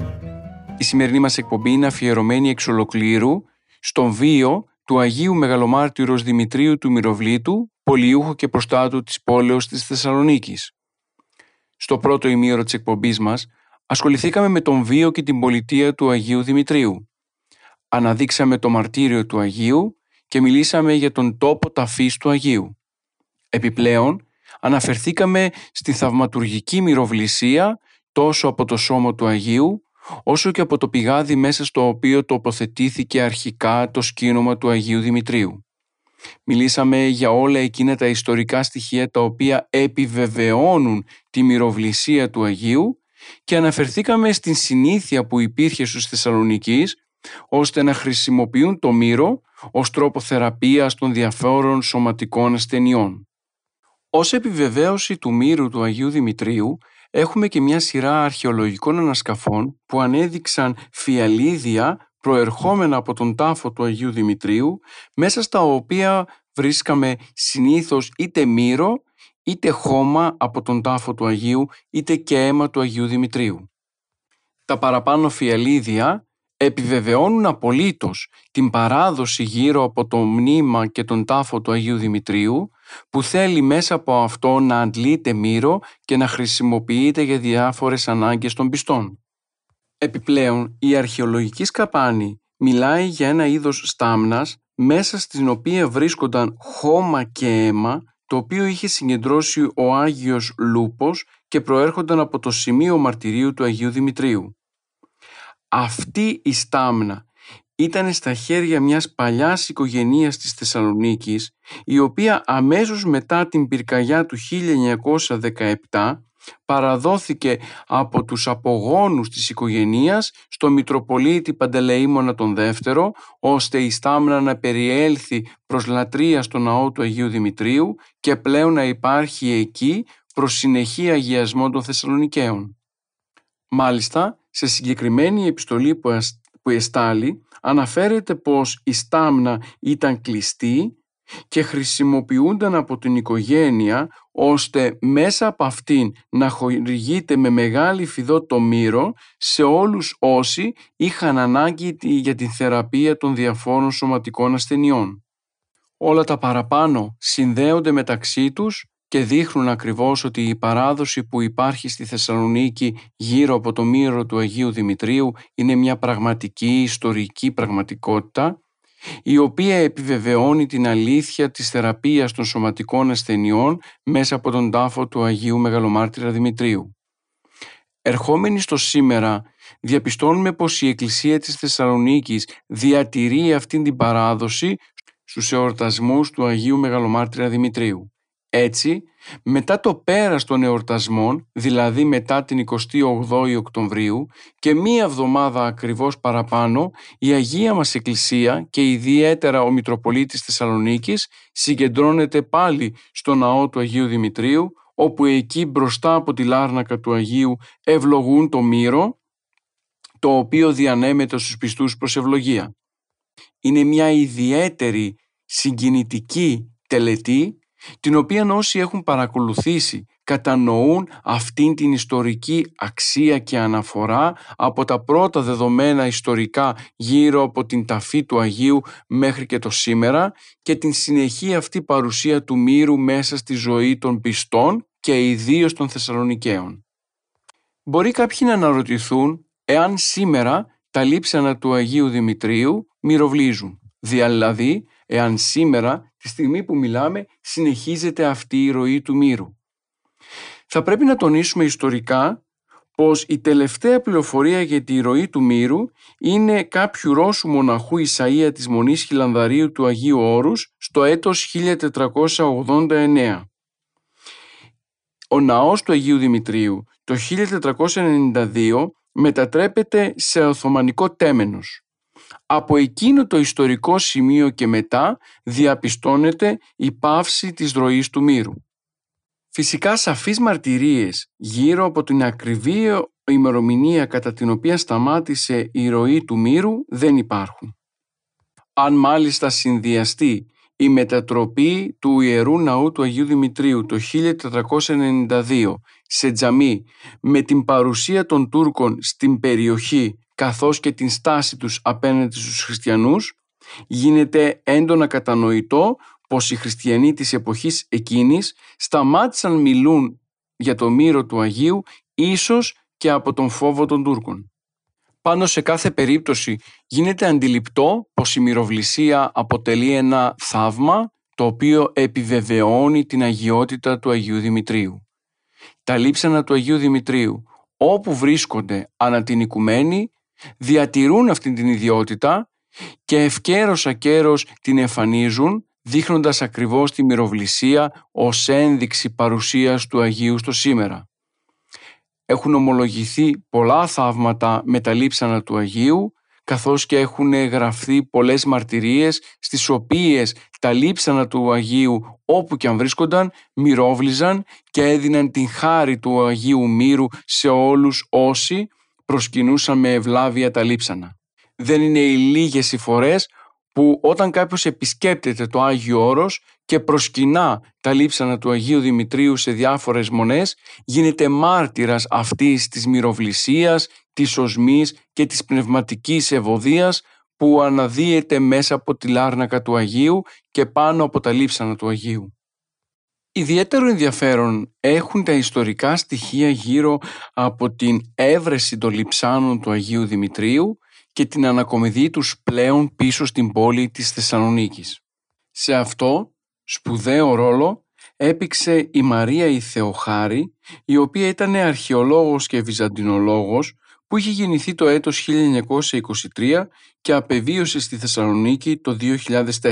Η σημερινή μας εκπομπή είναι αφιερωμένη εξ ολοκλήρου στον βίο του Αγίου Μεγαλομάρτυρος Δημητρίου του Μυροβλήτου, πολιούχου και προστάτου της πόλεως της Θεσσαλονίκης. Στο πρώτο ημίωρο της εκπομπής μας ασχοληθήκαμε με τον βίο και την πολιτεία του Αγίου Δημητρίου. Αναδείξαμε το μαρτύριο του Αγίου και μιλήσαμε για τον τόπο ταφής του Αγίου. Επιπλέον, αναφερθήκαμε στη θαυματουργική μυροβλησία τόσο από το σώμα του Αγίου όσο και από το πηγάδι μέσα στο οποίο τοποθετήθηκε αρχικά το σκήνομα του Αγίου Δημητρίου. Μιλήσαμε για όλα εκείνα τα ιστορικά στοιχεία τα οποία επιβεβαιώνουν τη μυροβλησία του Αγίου και αναφερθήκαμε στην συνήθεια που υπήρχε στους Θεσσαλονικείς ώστε να χρησιμοποιούν το μύρο ως τρόπο θεραπείας των διαφόρων σωματικών ασθενειών. Ως επιβεβαίωση του μύρου του Αγίου Δημητρίου έχουμε και μια σειρά αρχαιολογικών ανασκαφών που ανέδειξαν φιαλίδια προερχόμενα από τον τάφο του Αγίου Δημητρίου, μέσα στα οποία βρίσκαμε συνήθως είτε μύρο, είτε χώμα από τον τάφο του Αγίου, είτε και αίμα του Αγίου Δημητρίου. Τα παραπάνω φιαλίδια επιβεβαιώνουν απολύτως την παράδοση γύρω από το μνήμα και τον τάφο του Αγίου Δημητρίου που θέλει μέσα από αυτό να αντλείται μύρο και να χρησιμοποιείται για διάφορες ανάγκες των πιστών. Επιπλέον, η αρχαιολογική σκαπάνη μιλάει για ένα είδος στάμνας μέσα στην οποία βρίσκονταν χώμα και αίμα το οποίο είχε συγκεντρώσει ο Άγιος Λούπος και προέρχονταν από το σημείο μαρτυρίου του Αγίου Δημητρίου. Αυτή η στάμνα ήταν στα χέρια μιας παλιάς οικογενείας της Θεσσαλονίκης η οποία αμέσως μετά την πυρκαγιά του 1917 παραδόθηκε από τους απογόνους της οικογενείας στο Μητροπολίτη Παντελεήμονα τον Δεύτερο ώστε η Στάμνα να περιέλθει προς λατρεία στο ναό του Αγίου Δημητρίου και πλέον να υπάρχει εκεί προς συνεχή αγιασμό των Θεσσαλονικαίων. Μάλιστα, σε συγκεκριμένη επιστολή που εστάλει αναφέρεται πως η Στάμνα ήταν κλειστή και χρησιμοποιούνταν από την οικογένεια ώστε μέσα από αυτήν να χορηγείται με μεγάλη φιδό το μύρο σε όλους όσοι είχαν ανάγκη για την θεραπεία των διαφόρων σωματικών ασθενειών. Όλα τα παραπάνω συνδέονται μεταξύ τους και δείχνουν ακριβώς ότι η παράδοση που υπάρχει στη Θεσσαλονίκη γύρω από το μύρο του Αγίου Δημητρίου είναι μια πραγματική ιστορική πραγματικότητα η οποία επιβεβαιώνει την αλήθεια της θεραπείας των σωματικών ασθενειών μέσα από τον τάφο του Αγίου Μεγαλομάρτυρα Δημητρίου. Ερχόμενοι στο σήμερα, διαπιστώνουμε πως η Εκκλησία της Θεσσαλονίκης διατηρεί αυτήν την παράδοση στους εορτασμούς του Αγίου Μεγαλομάρτυρα Δημητρίου. Έτσι, μετά το πέρας των εορτασμών, δηλαδή μετά την 28η Οκτωβρίου και μία εβδομάδα ακριβώς παραπάνω, η Αγία μας Εκκλησία και ιδιαίτερα ο Μητροπολίτης Θεσσαλονίκης συγκεντρώνεται πάλι στο ναό του Αγίου Δημητρίου, όπου εκεί μπροστά από τη λάρνακα του Αγίου ευλογούν το μύρο, το οποίο διανέμεται στους πιστούς προς ευλογία. Είναι μια ιδιαίτερη συγκινητική τελετή την οποία όσοι έχουν παρακολουθήσει κατανοούν αυτήν την ιστορική αξία και αναφορά από τα πρώτα δεδομένα ιστορικά γύρω από την ταφή του Αγίου μέχρι και το σήμερα και την συνεχή αυτή παρουσία του μύρου μέσα στη ζωή των πιστών και ιδίως των Θεσσαλονικαίων. Μπορεί κάποιοι να αναρωτηθούν εάν σήμερα τα λείψανα του Αγίου Δημητρίου μυροβλίζουν, δηλαδή εάν σήμερα τη στιγμή που μιλάμε συνεχίζεται αυτή η ροή του μύρου. Θα πρέπει να τονίσουμε ιστορικά πως η τελευταία πληροφορία για τη ροή του μύρου είναι κάποιου Ρώσου μοναχού Ισαΐα της Μονής Χιλανδαρίου του Αγίου Όρους στο έτος 1489. Ο ναός του Αγίου Δημητρίου το 1492 μετατρέπεται σε Οθωμανικό τέμενος. Από εκείνο το ιστορικό σημείο και μετά διαπιστώνεται η πάυση της ροής του μύρου. Φυσικά σαφείς μαρτυρίες γύρω από την ακριβή ημερομηνία κατά την οποία σταμάτησε η ροή του μύρου δεν υπάρχουν. Αν μάλιστα συνδυαστεί η μετατροπή του Ιερού Ναού του Αγίου Δημητρίου το 1492 σε τζαμί με την παρουσία των Τούρκων στην περιοχή καθώς και την στάση τους απέναντι στους χριστιανούς, γίνεται έντονα κατανοητό πως οι χριστιανοί της εποχής εκείνης σταμάτησαν μιλούν για το μύρο του Αγίου ίσως και από τον φόβο των Τούρκων. Πάνω σε κάθε περίπτωση γίνεται αντιληπτό πως η μυροβλησία αποτελεί ένα θαύμα το οποίο επιβεβαιώνει την αγιότητα του Αγίου Δημητρίου. Τα λείψανα του Αγίου Δημητρίου όπου βρίσκονται ανά την οικουμένη διατηρούν αυτή την ιδιότητα και ευκαίρος ακέρος την εμφανίζουν δείχνοντας ακριβώς τη μυροβλησία ως ένδειξη παρουσίας του Αγίου στο σήμερα. Έχουν ομολογηθεί πολλά θαύματα με τα λείψανα του Αγίου καθώς και έχουν γραφτεί πολλές μαρτυρίες στις οποίες τα λείψανα του Αγίου όπου και αν βρίσκονταν μυρόβλιζαν και έδιναν την χάρη του Αγίου Μύρου σε όλους όσοι προσκυνούσαν με ευλάβεια τα λείψανα. Δεν είναι οι λίγες οι φορές που όταν κάποιος επισκέπτεται το Άγιο Όρος και προσκυνά τα λείψανα του Αγίου Δημητρίου σε διάφορες μονές, γίνεται μάρτυρας αυτής της μυροβλησίας, της οσμής και της πνευματικής ευωδίας που αναδύεται μέσα από τη λάρνακα του Αγίου και πάνω από τα λείψανα του Αγίου. Ιδιαίτερο ενδιαφέρον έχουν τα ιστορικά στοιχεία γύρω από την έβρεση των λειψάνων του Αγίου Δημητρίου και την ανακομιδή τους πλέον πίσω στην πόλη της Θεσσαλονίκης. Σε αυτό σπουδαίο ρόλο έπηξε η Μαρία η Θεοχάρη, η οποία ήταν αρχαιολόγος και βυζαντινολόγος που είχε γεννηθεί το έτος 1923 και απεβίωσε στη Θεσσαλονίκη το 2004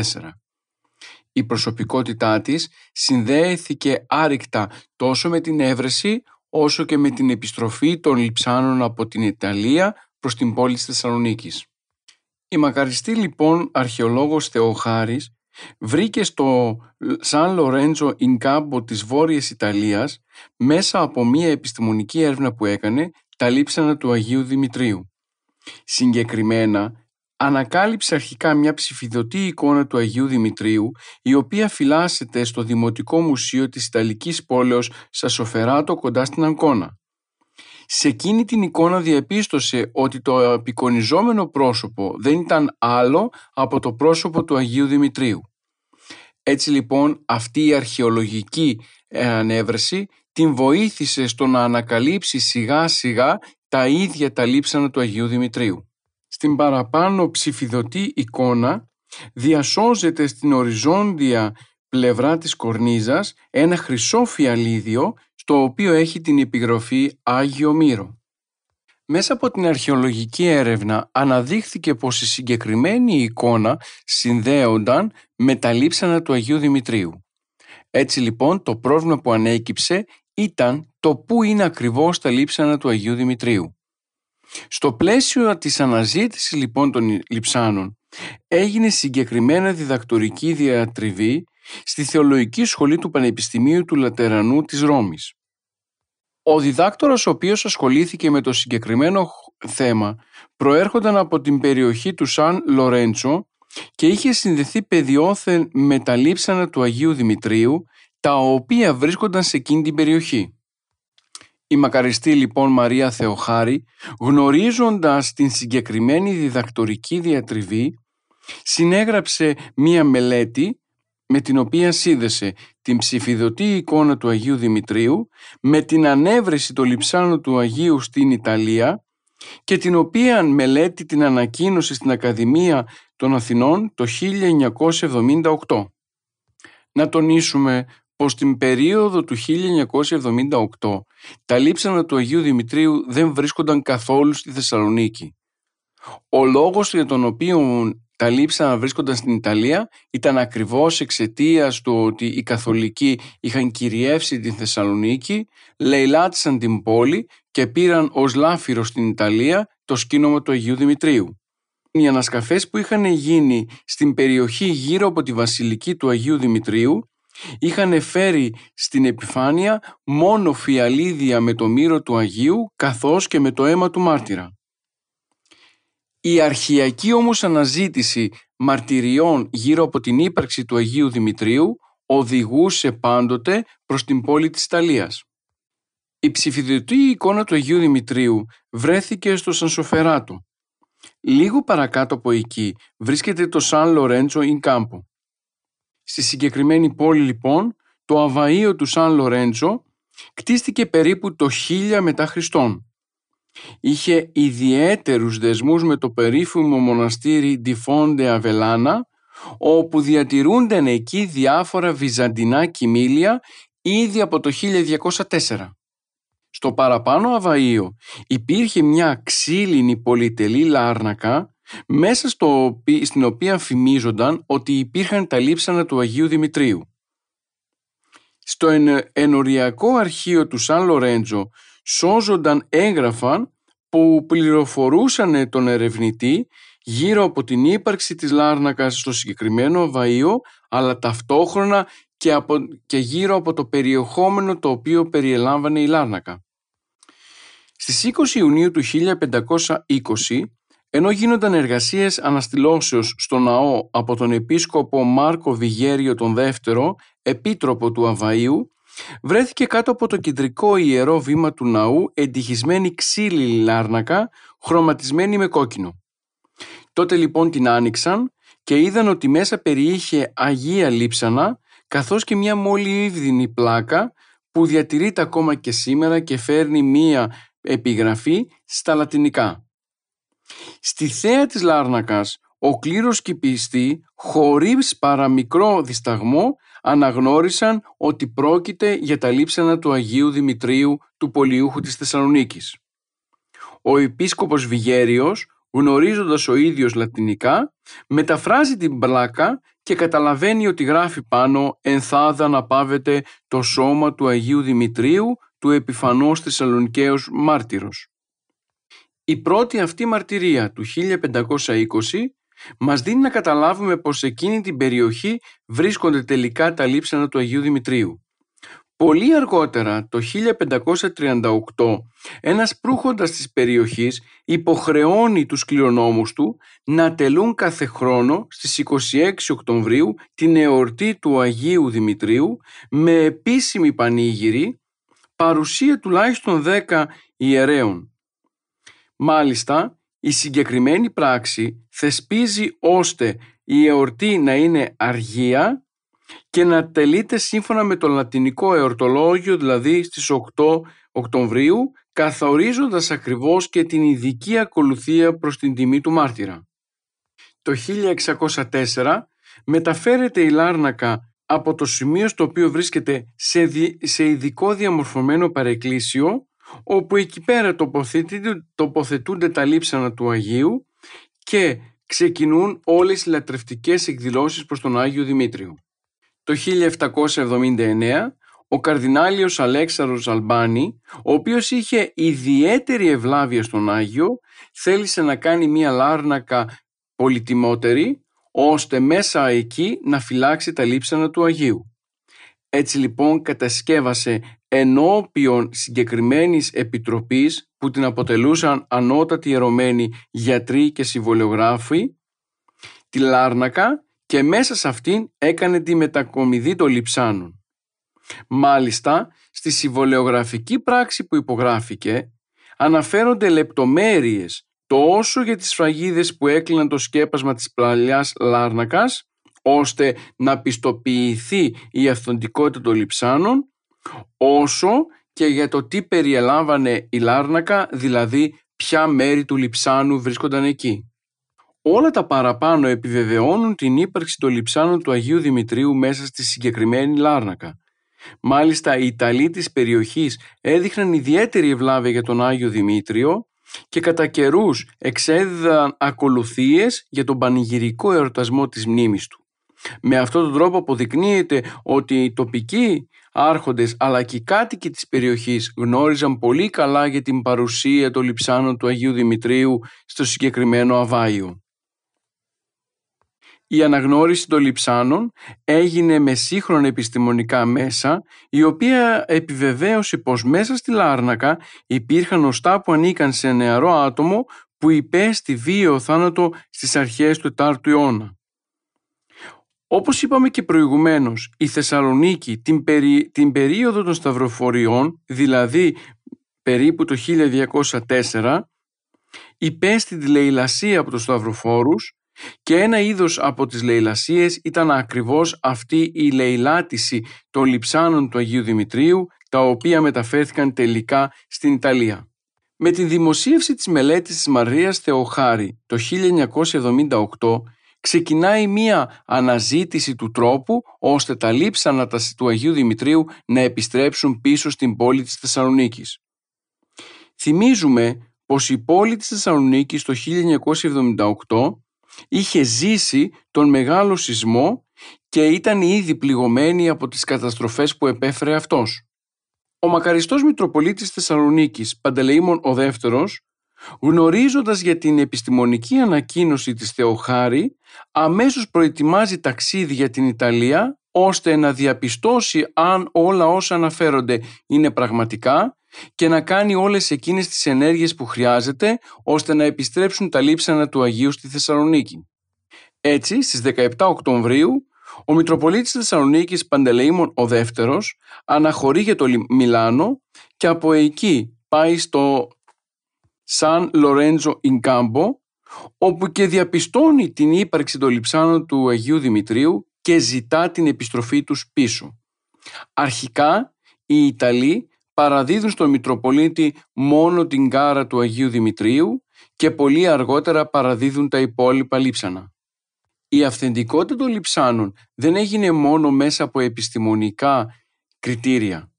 η προσωπικότητά της συνδέθηκε άρρηκτα τόσο με την έβρεση όσο και με την επιστροφή των λιψάνων από την Ιταλία προς την πόλη της Θεσσαλονίκης. Η μακαριστή λοιπόν αρχαιολόγος Θεοχάρης βρήκε στο Σαν Λορέντζο Ινκάμπο της Βόρειας Ιταλίας μέσα από μία επιστημονική έρευνα που έκανε τα λείψανα του Αγίου Δημητρίου. Συγκεκριμένα ανακάλυψε αρχικά μια ψηφιδωτή εικόνα του Αγίου Δημητρίου η οποία φυλάσσεται στο Δημοτικό Μουσείο της Ιταλικής πόλεως Σασοφεράτο κοντά στην Αγκώνα. Σε εκείνη την εικόνα διαπίστωσε ότι το απεικονιζόμενο πρόσωπο δεν ήταν άλλο από το πρόσωπο του Αγίου Δημητρίου. Έτσι λοιπόν αυτή η αρχαιολογική ανέβρεση την βοήθησε στο να ανακαλύψει σιγά σιγά τα ίδια τα λείψανα του Αγίου Δημητρίου. Στην παραπάνω ψηφιδωτή εικόνα διασώζεται στην οριζόντια πλευρά της κορνίζας ένα χρυσό φιαλίδιο στο οποίο έχει την επιγραφή Άγιο Μύρο. Μέσα από την αρχαιολογική έρευνα αναδείχθηκε πως η συγκεκριμένη εικόνα συνδέονταν με τα λείψανα του Αγίου Δημητρίου. Έτσι λοιπόν το πρόβλημα που ανέκυψε ήταν το πού είναι ακριβώς τα λείψανα του Αγίου Δημητρίου. Στο πλαίσιο της αναζήτησης λοιπόν των λειψάνων έγινε συγκεκριμένα διδακτορική διατριβή στη Θεολογική Σχολή του Πανεπιστημίου του Λατερανού της Ρώμης. Ο διδάκτορας ο οποίος ασχολήθηκε με το συγκεκριμένο θέμα προέρχονταν από την περιοχή του Σαν Λορέντσο και είχε συνδεθεί παιδιόθεν με τα λείψανα του Αγίου Δημητρίου τα οποία βρίσκονταν σε εκείνη την περιοχή. Η μακαριστή λοιπόν Μαρία Θεοχάρη γνωρίζοντας την συγκεκριμένη διδακτορική διατριβή συνέγραψε μία μελέτη με την οποία σύνδεσε την ψηφιδωτή εικόνα του Αγίου Δημητρίου με την ανέβρεση των λειψάνων του Αγίου στην Ιταλία και την οποία μελέτη την ανακοίνωσε στην Ακαδημία των Αθηνών το 1978. Να τονίσουμε πως την περίοδο του 1978 τα λείψανα του Αγίου Δημητρίου δεν βρίσκονταν καθόλου στη Θεσσαλονίκη. Ο λόγος για τον οποίο τα λείψανα βρίσκονταν στην Ιταλία ήταν ακριβώς εξαιτίας του ότι οι καθολικοί είχαν κυριεύσει την Θεσσαλονίκη, λαιλάτισαν την πόλη και πήραν ως λάφυρος στην Ιταλία το σκήνομα του Αγίου Δημητρίου. Οι ανασκαφές που είχαν γίνει στην περιοχή γύρω από τη βασιλική του Αγίου Δημητρίου είχαν φέρει στην επιφάνεια μόνο φιαλίδια με το μύρο του Αγίου καθώς και με το αίμα του μάρτυρα. Η αρχιακή όμως αναζήτηση μαρτυριών γύρω από την ύπαρξη του Αγίου Δημητρίου οδηγούσε πάντοτε προς την πόλη της Ιταλίας. Η ψηφιδωτή εικόνα του Αγίου Δημητρίου βρέθηκε στο Σανσοφεράτο. Λίγο παρακάτω από εκεί βρίσκεται το Σαν Λορέντσο Ιν Κάμπο. Στη συγκεκριμένη πόλη λοιπόν το αβαΐο του Σαν Λορέντσο κτίστηκε περίπου το 1000 μετά Χριστόν Είχε ιδιαίτερους δεσμούς με το περίφημο μοναστήρι Ντιφόντε Αβελάνα, όπου διατηρούνταν εκεί διάφορα βυζαντινά κοιμήλια ήδη από το 1204. Στο παραπάνω Αβαΐο υπήρχε μια ξύλινη πολυτελή λάρνακα μέσα στο, στην οποία φημίζονταν ότι υπήρχαν τα λείψανα του Αγίου Δημητρίου. Στο ενοριακό αρχείο του Σαν Λορέντζο σώζονταν έγγραφα που πληροφορούσαν τον ερευνητή γύρω από την ύπαρξη της Λάρνακας στο συγκεκριμένο βαΐο αλλά ταυτόχρονα και, από, και γύρω από το περιεχόμενο το οποίο περιελάμβανε η Λάρνακα. Στις 20 Ιουνίου του 1520 ενώ γίνονταν εργασίες αναστηλώσεως στο ναό από τον επίσκοπο Μάρκο Βιγέριο τον δεύτερο, επίτροπο του Αβαΐου, βρέθηκε κάτω από το κεντρικό ιερό βήμα του ναού εντυχισμένη ξύλινη λάρνακα χρωματισμένη με κόκκινο. Τότε λοιπόν την άνοιξαν και είδαν ότι μέσα περιείχε Αγία Λείψανα καθώς και μια μολυβδινή πλάκα που διατηρείται ακόμα και σήμερα και φέρνει μία επιγραφή στα λατινικά. Στη θέα της Λάρνακας ο κλήρος και οι πιστοί χωρίς παραμικρό δισταγμό αναγνώρισαν ότι πρόκειται για τα λείψανα του Αγίου Δημητρίου του Πολιούχου της Θεσσαλονίκης. Ο επίσκοπος Βιγέριος, γνωρίζοντας ο ίδιος λατινικά, μεταφράζει την πλάκα και καταλαβαίνει ότι γράφει πάνω «Ενθάδα να πάβεται το σώμα του Αγίου Δημητρίου του επιφανός Θεσσαλονικαίος μάρτυρος». Η πρώτη αυτή μαρτυρία του 1520 μας δίνει να καταλάβουμε πως σε εκείνη την περιοχή βρίσκονται τελικά τα λείψανα του Αγίου Δημητρίου. Πολύ αργότερα, το 1538, ένας προύχοντας της περιοχής υποχρεώνει τους κληρονόμους του να τελούν κάθε χρόνο στις 26 Οκτωβρίου την εορτή του Αγίου Δημητρίου με επίσημη πανήγυρη, παρουσία τουλάχιστον 10 ιερέων. Μάλιστα, η συγκεκριμένη πράξη θεσπίζει ώστε η εορτή να είναι αργία και να τελείται σύμφωνα με το λατινικό εορτολόγιο, δηλαδή στις 8 Οκτωβρίου, καθορίζοντας ακριβώς και την ειδική ακολουθία προς την τιμή του μάρτυρα. Το 1604 μεταφέρεται η Λάρνακα από το σημείο στο οποίο βρίσκεται σε, σε ειδικό διαμορφωμένο παρεκκλήσιο, όπου εκεί πέρα τοποθετούνται τα λείψανα του Αγίου και ξεκινούν όλες οι λατρευτικές εκδηλώσεις προς τον Άγιο Δημήτριο. Το 1779 ο καρδινάλιος Αλέξαρος Αλμπάνη, ο οποίος είχε ιδιαίτερη ευλάβεια στον Άγιο, θέλησε να κάνει μία λάρνακα πολυτιμότερη, ώστε μέσα εκεί να φυλάξει τα λείψανα του Αγίου. Έτσι λοιπόν κατασκεύασε ενώπιον συγκεκριμένης επιτροπής που την αποτελούσαν ανώτατοι ιερωμένοι γιατροί και συμβολιογράφοι, τη Λάρνακα και μέσα σε αυτήν έκανε τη μετακομιδή των λιψάνων. Μάλιστα, στη συμβολεογραφική πράξη που υπογράφηκε αναφέρονται λεπτομέρειες τόσο για τις φραγίδες που έκλειναν το σκέπασμα της παλιάς Λάρνακας ώστε να πιστοποιηθεί η αυθεντικότητα των λιψάνων όσο και για το τι περιελάμβανε η Λάρνακα, δηλαδή ποια μέρη του λιψάνου βρίσκονταν εκεί. Όλα τα παραπάνω επιβεβαιώνουν την ύπαρξη των λειψάνων του Αγίου Δημητρίου μέσα στη συγκεκριμένη Λάρνακα. Μάλιστα οι Ιταλοί της περιοχής έδειχναν ιδιαίτερη ευλάβεια για τον Άγιο Δημήτριο και κατά καιρούς εξέδιδαν ακολουθίες για τον πανηγυρικό εορτασμό της μνήμης του. Με αυτόν τον τρόπο αποδεικνύεται ότι οι τοπικοί άρχοντες αλλά και οι κάτοικοι της περιοχής γνώριζαν πολύ καλά για την παρουσία των λειψάνων του Αγίου Δημητρίου στο συγκεκριμένο Αβάιο. Η αναγνώριση των λειψάνων έγινε με σύγχρονα επιστημονικά μέσα, η οποία επιβεβαίωσε πως μέσα στη Λάρνακα υπήρχαν οστά που ανήκαν σε νεαρό άτομο που υπέστη βίαιο θάνατο στις αρχές του 4ου αιώνα. Όπως είπαμε και προηγουμένως, η Θεσσαλονίκη την, την περίοδο των σταυροφοριών, δηλαδή περίπου το 1204, υπέστη τη λαιλασία από τους σταυροφόρους και ένα είδος από τις λαιλασίες ήταν ακριβώς αυτή η λαιλάτιση των λειψάνων του Αγίου Δημητρίου, τα οποία μεταφέρθηκαν τελικά στην Ιταλία. Με τη δημοσίευση της μελέτης της Μαρίας Θεοχάρη το 1978 ξεκινάει μία αναζήτηση του τρόπου ώστε τα λείψανα του Αγίου Δημητρίου να επιστρέψουν πίσω στην πόλη της Θεσσαλονίκης. Θυμίζουμε πως η πόλη της Θεσσαλονίκης το 1978 είχε ζήσει τον μεγάλο σεισμό και ήταν ήδη πληγωμένη από τις καταστροφές που επέφερε αυτός. Ο μακαριστός Μητροπολίτης Θεσσαλονίκης Παντελεήμων ο Δεύτερος, γνωρίζοντας για την επιστημονική ανακοίνωση της Θεοχάρη, αμέσως προετοιμάζει ταξίδι για την Ιταλία ώστε να διαπιστώσει αν όλα όσα αναφέρονται είναι πραγματικά και να κάνει όλες εκείνες τις ενέργειες που χρειάζεται ώστε να επιστρέψουν τα λείψανα του Αγίου στη Θεσσαλονίκη. Έτσι, στις 17 Οκτωβρίου, ο Μητροπολίτης Θεσσαλονίκης Παντελεήμων ο Δεύτερος αναχωρεί για το Μιλάνο και από εκεί πάει στο Σαν Λορέντζο Ινκάμπο όπου και διαπιστώνει την ύπαρξη των λειψάνων του Αγίου Δημητρίου και ζητά την επιστροφή τους πίσω. Αρχικά οι Ιταλοί παραδίδουν στον Μητροπολίτη μόνο την κάρα του Αγίου Δημητρίου και πολύ αργότερα παραδίδουν τα υπόλοιπα λείψανα. Η αυθεντικότητα των λειψάνων δεν έγινε μόνο μέσα από επιστημονικά κριτήρια,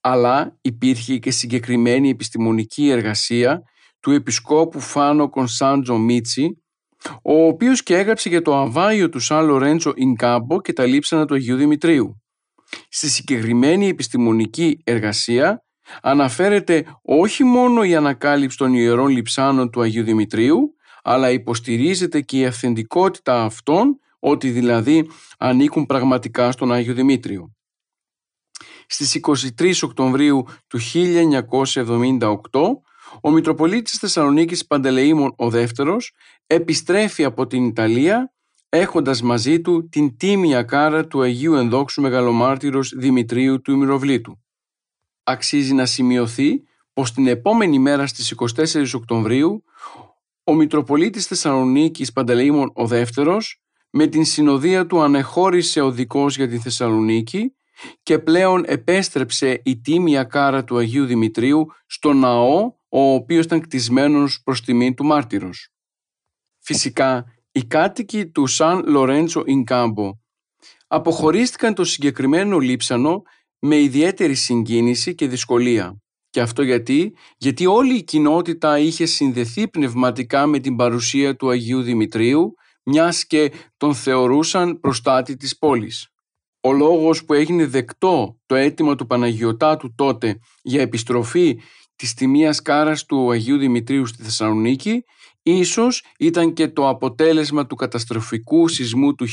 αλλά υπήρχε και συγκεκριμένη επιστημονική εργασία του Επισκόπου Φάνο Κονσάντζο Μίτσι, ο οποίος και έγραψε για το αβάιο του Σαν Λορέντσο Ινκάμπο και τα λείψανα του Αγίου Δημητρίου. Στη συγκεκριμένη επιστημονική εργασία αναφέρεται όχι μόνο η ανακάλυψη των ιερών λειψάνων του Αγίου Δημητρίου, αλλά υποστηρίζεται και η αυθεντικότητα αυτών, ότι δηλαδή ανήκουν πραγματικά στον Άγιο Δημήτριο. Στις 23 Οκτωβρίου του 1978 ο Μητροπολίτης Θεσσαλονίκης Παντελεήμων ο δεύτερος επιστρέφει από την Ιταλία έχοντας μαζί του την τίμια κάρα του Αγίου Ενδόξου Μεγαλομάρτυρος Δημητρίου του Ημιροβλήτου. Αξίζει να σημειωθεί πως την επόμενη μέρα στις 24 Οκτωβρίου ο Μητροπολίτης Θεσσαλονίκης Παντελεήμων ο δεύτερος με την συνοδεία του ανεχώρησε ο δικός για τη Θεσσαλονίκη και πλέον επέστρεψε η τίμια κάρα του Αγίου Δημητρίου στο ναό ο οποίος ήταν κτισμένος προς τιμή του μάρτυρος. Φυσικά, οι κάτοικοι του Σαν Λορέντσο Ινκάμπο αποχωρίστηκαν το συγκεκριμένο λείψανο με ιδιαίτερη συγκίνηση και δυσκολία. Και αυτό γιατί, γιατί όλη η κοινότητα είχε συνδεθεί πνευματικά με την παρουσία του Αγίου Δημητρίου, μιας και τον θεωρούσαν προστάτη της πόλης. Ο λόγος που έγινε δεκτό το αίτημα του Παναγιωτάτου τότε για επιστροφή της τιμίας κάρας του Αγίου Δημητρίου στη Θεσσαλονίκη ίσως ήταν και το αποτέλεσμα του καταστροφικού σεισμού του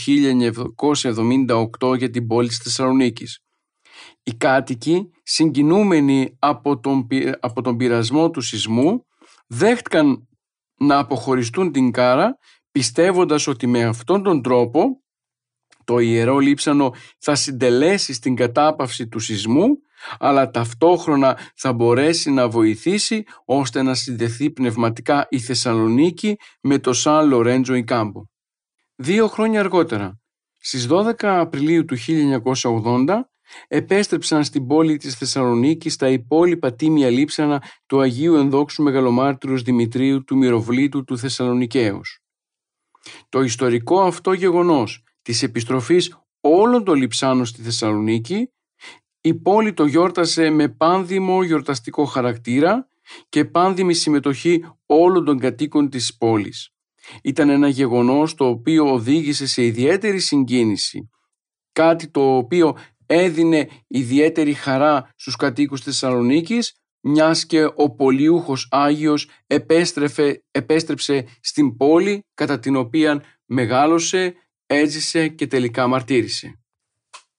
1978 για την πόλη της Θεσσαλονίκης. Οι κάτοικοι, συγκινούμενοι από τον, από τον πειρασμό του σεισμού, δέχτηκαν να αποχωριστούν την κάρα πιστεύοντας ότι με αυτόν τον τρόπο το Ιερό Λείψανο θα συντελέσει στην κατάπαυση του σεισμού αλλά ταυτόχρονα θα μπορέσει να βοηθήσει ώστε να συνδεθεί πνευματικά η Θεσσαλονίκη με το Σαν Λορέντζο Ικάμπο. Δύο χρόνια αργότερα, στις 12 Απριλίου του 1980, επέστρεψαν στην πόλη της Θεσσαλονίκης τα υπόλοιπα τίμια λείψανα του Αγίου Ενδόξου Μεγαλομάρτυρος Δημητρίου του Μυροβλήτου του Θεσσαλονικαίους. Το ιστορικό αυτό γεγονός της επιστροφής όλων των λειψάνων στη Θεσσαλονίκη η πόλη το γιόρτασε με πάνδημο γιορταστικό χαρακτήρα και πάνδημη συμμετοχή όλων των κατοίκων της πόλης. Ήταν ένα γεγονός το οποίο οδήγησε σε ιδιαίτερη συγκίνηση, κάτι το οποίο έδινε ιδιαίτερη χαρά στους κατοίκους της Θεσσαλονίκης, μιας και ο πολιούχος Άγιος επέστρεφε, επέστρεψε στην πόλη κατά την οποία μεγάλωσε, έζησε και τελικά μαρτύρησε.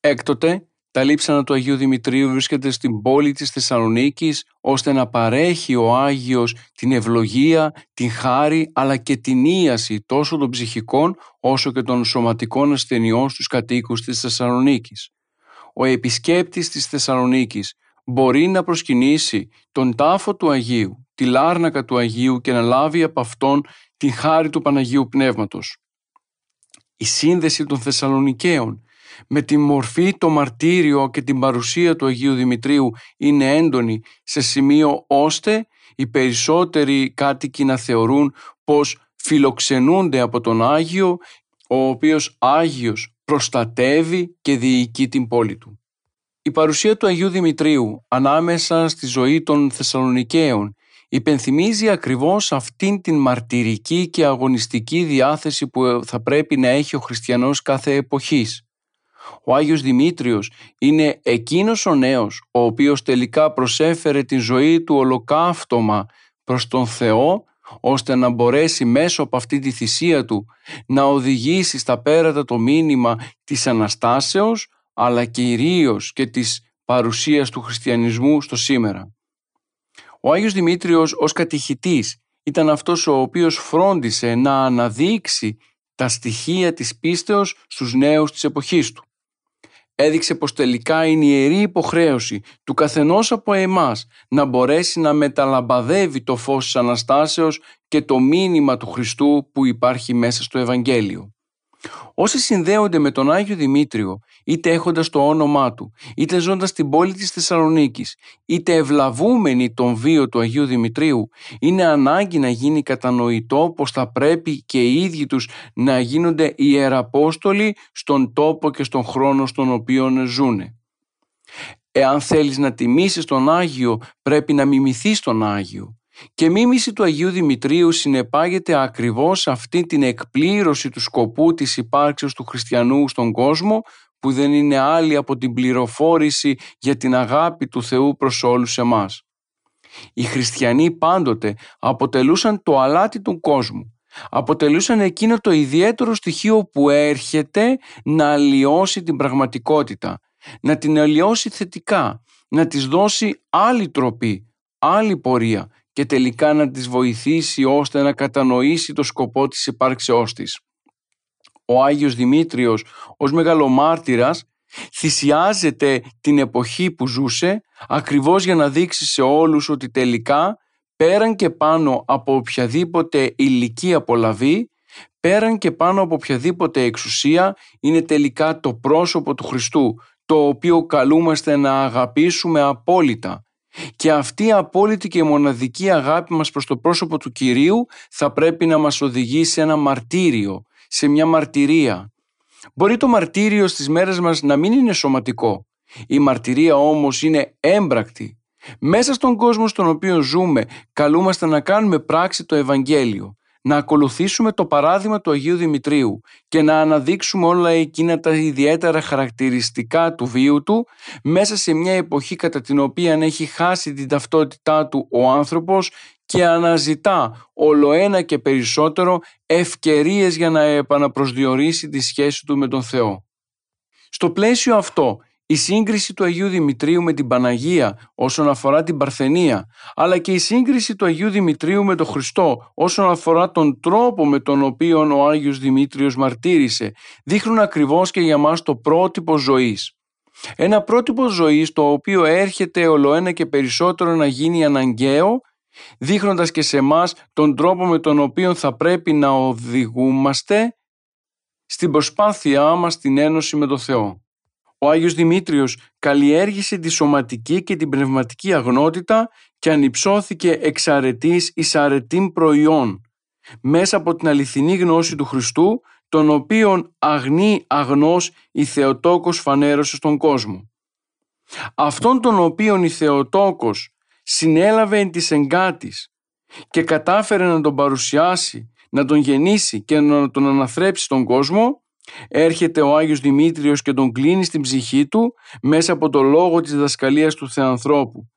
Έκτοτε τα λείψανα του Αγίου Δημητρίου βρίσκεται στην πόλη της Θεσσαλονίκης ώστε να παρέχει ο Άγιος την ευλογία, την χάρη αλλά και την ίαση τόσο των ψυχικών όσο και των σωματικών ασθενειών στους κατοίκους της Θεσσαλονίκης. Ο επισκέπτης της Θεσσαλονίκης μπορεί να προσκυνήσει τον τάφο του Αγίου, τη λάρνακα του Αγίου και να λάβει από αυτόν την χάρη του Παναγίου Πνεύματος. Η σύνδεση των Θεσσαλονικαίων με τη μορφή, το μαρτύριο και την παρουσία του Αγίου Δημητρίου είναι έντονη σε σημείο ώστε οι περισσότεροι κάτοικοι να θεωρούν πως φιλοξενούνται από τον Άγιο ο οποίος Άγιος προστατεύει και διοικεί την πόλη του. Η παρουσία του Αγίου Δημητρίου ανάμεσα στη ζωή των Θεσσαλονικαίων υπενθυμίζει ακριβώς αυτήν την μαρτυρική και αγωνιστική διάθεση που θα πρέπει να έχει ο χριστιανός κάθε εποχής. Ο Άγιος Δημήτριος είναι εκείνος ο νέος ο οποίος τελικά προσέφερε την ζωή του ολοκαύτωμα προς τον Θεό ώστε να μπορέσει μέσω από αυτή τη θυσία του να οδηγήσει στα πέρατα το μήνυμα της Αναστάσεως αλλά κυρίως και της παρουσίας του χριστιανισμού στο σήμερα. Ο Άγιος Δημήτριος ως κατηχητής ήταν αυτός ο οποίος φρόντισε να αναδείξει τα στοιχεία της πίστεως στους νέους της εποχής του έδειξε πως τελικά είναι η ιερή υποχρέωση του καθενός από εμάς να μπορέσει να μεταλαμπαδεύει το φως της Αναστάσεως και το μήνυμα του Χριστού που υπάρχει μέσα στο Ευαγγέλιο. Όσοι συνδέονται με τον Άγιο Δημήτριο, είτε έχοντας το όνομά του, είτε ζώντας στην πόλη της Θεσσαλονίκης, είτε ευλαβούμενοι τον βίο του Αγίου Δημητρίου, είναι ανάγκη να γίνει κατανοητό πως θα πρέπει και οι ίδιοι τους να γίνονται ιεραπόστολοι στον τόπο και στον χρόνο στον οποίο ζούνε. Εάν θέλεις να τιμήσεις τον Άγιο, πρέπει να μιμηθείς τον Άγιο. Και μίμηση του Αγίου Δημητρίου συνεπάγεται ακριβώς αυτή την εκπλήρωση του σκοπού της υπάρξεως του χριστιανού στον κόσμο που δεν είναι άλλη από την πληροφόρηση για την αγάπη του Θεού προς όλους εμάς. Οι χριστιανοί πάντοτε αποτελούσαν το αλάτι του κόσμου. Αποτελούσαν εκείνο το ιδιαίτερο στοιχείο που έρχεται να αλλοιώσει την πραγματικότητα, να την αλλοιώσει θετικά, να της δώσει άλλη τροπή, άλλη πορεία και τελικά να της βοηθήσει ώστε να κατανοήσει το σκοπό της υπάρξεώς της. Ο Άγιος Δημήτριος ως μεγαλομάρτυρας θυσιάζεται την εποχή που ζούσε ακριβώς για να δείξει σε όλους ότι τελικά πέραν και πάνω από οποιαδήποτε ηλική απολαβή, πέραν και πάνω από οποιαδήποτε εξουσία είναι τελικά το πρόσωπο του Χριστού, το οποίο καλούμαστε να αγαπήσουμε απόλυτα. Και αυτή η απόλυτη και μοναδική αγάπη μας προς το πρόσωπο του Κυρίου θα πρέπει να μας οδηγεί σε ένα μαρτύριο, σε μια μαρτυρία. Μπορεί το μαρτύριο στις μέρες μας να μην είναι σωματικό. Η μαρτυρία όμως είναι έμπρακτη. Μέσα στον κόσμο στον οποίο ζούμε καλούμαστε να κάνουμε πράξη το Ευαγγέλιο να ακολουθήσουμε το παράδειγμα του Αγίου Δημητρίου και να αναδείξουμε όλα εκείνα τα ιδιαίτερα χαρακτηριστικά του βίου του μέσα σε μια εποχή κατά την οποία έχει χάσει την ταυτότητά του ο άνθρωπος και αναζητά όλο ένα και περισσότερο ευκαιρίες για να επαναπροσδιορίσει τη σχέση του με τον Θεό. Στο πλαίσιο αυτό η σύγκριση του Αγίου Δημητρίου με την Παναγία όσον αφορά την Παρθενία, αλλά και η σύγκριση του Αγίου Δημητρίου με τον Χριστό όσον αφορά τον τρόπο με τον οποίο ο Άγιος Δημήτριος μαρτύρησε, δείχνουν ακριβώς και για μας το πρότυπο ζωής. Ένα πρότυπο ζωής το οποίο έρχεται ολοένα και περισσότερο να γίνει αναγκαίο, δείχνοντας και σε εμά τον τρόπο με τον οποίο θα πρέπει να οδηγούμαστε στην προσπάθειά μας στην ένωση με τον Θεό. Ο Άγιος Δημήτριος καλλιέργησε τη σωματική και την πνευματική αγνότητα και ανυψώθηκε εξαρετής εις αρετήν προϊόν μέσα από την αληθινή γνώση του Χριστού τον οποίον αγνή αγνός η Θεοτόκος φανέρωσε στον κόσμο. Αυτόν τον οποίον η Θεοτόκος συνέλαβε εν της εγκάτης και κατάφερε να τον παρουσιάσει, να τον γεννήσει και να τον αναθρέψει στον κόσμο Έρχεται ο Άγιος Δημήτριος και τον κλείνει στην ψυχή του μέσα από το λόγο της δασκαλίας του Θεανθρώπου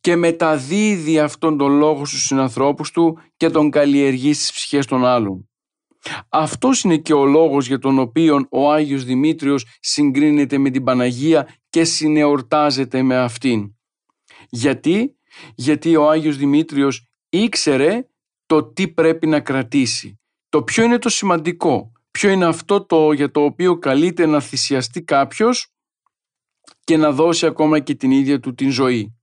και μεταδίδει αυτόν τον λόγο στους συνανθρώπους του και τον καλλιεργεί στις ψυχές των άλλων. Αυτός είναι και ο λόγος για τον οποίο ο Άγιος Δημήτριος συγκρίνεται με την Παναγία και συνεορτάζεται με αυτήν. Γιατί; Γιατί ο Άγιος Δημήτριος ήξερε το τι πρέπει να κρατήσει. Το ποιο είναι το σημαντικό; Ποιο είναι αυτό το για το οποίο καλείται να θυσιαστεί κάποιος και να δώσει ακόμα και την ίδια του την ζωή;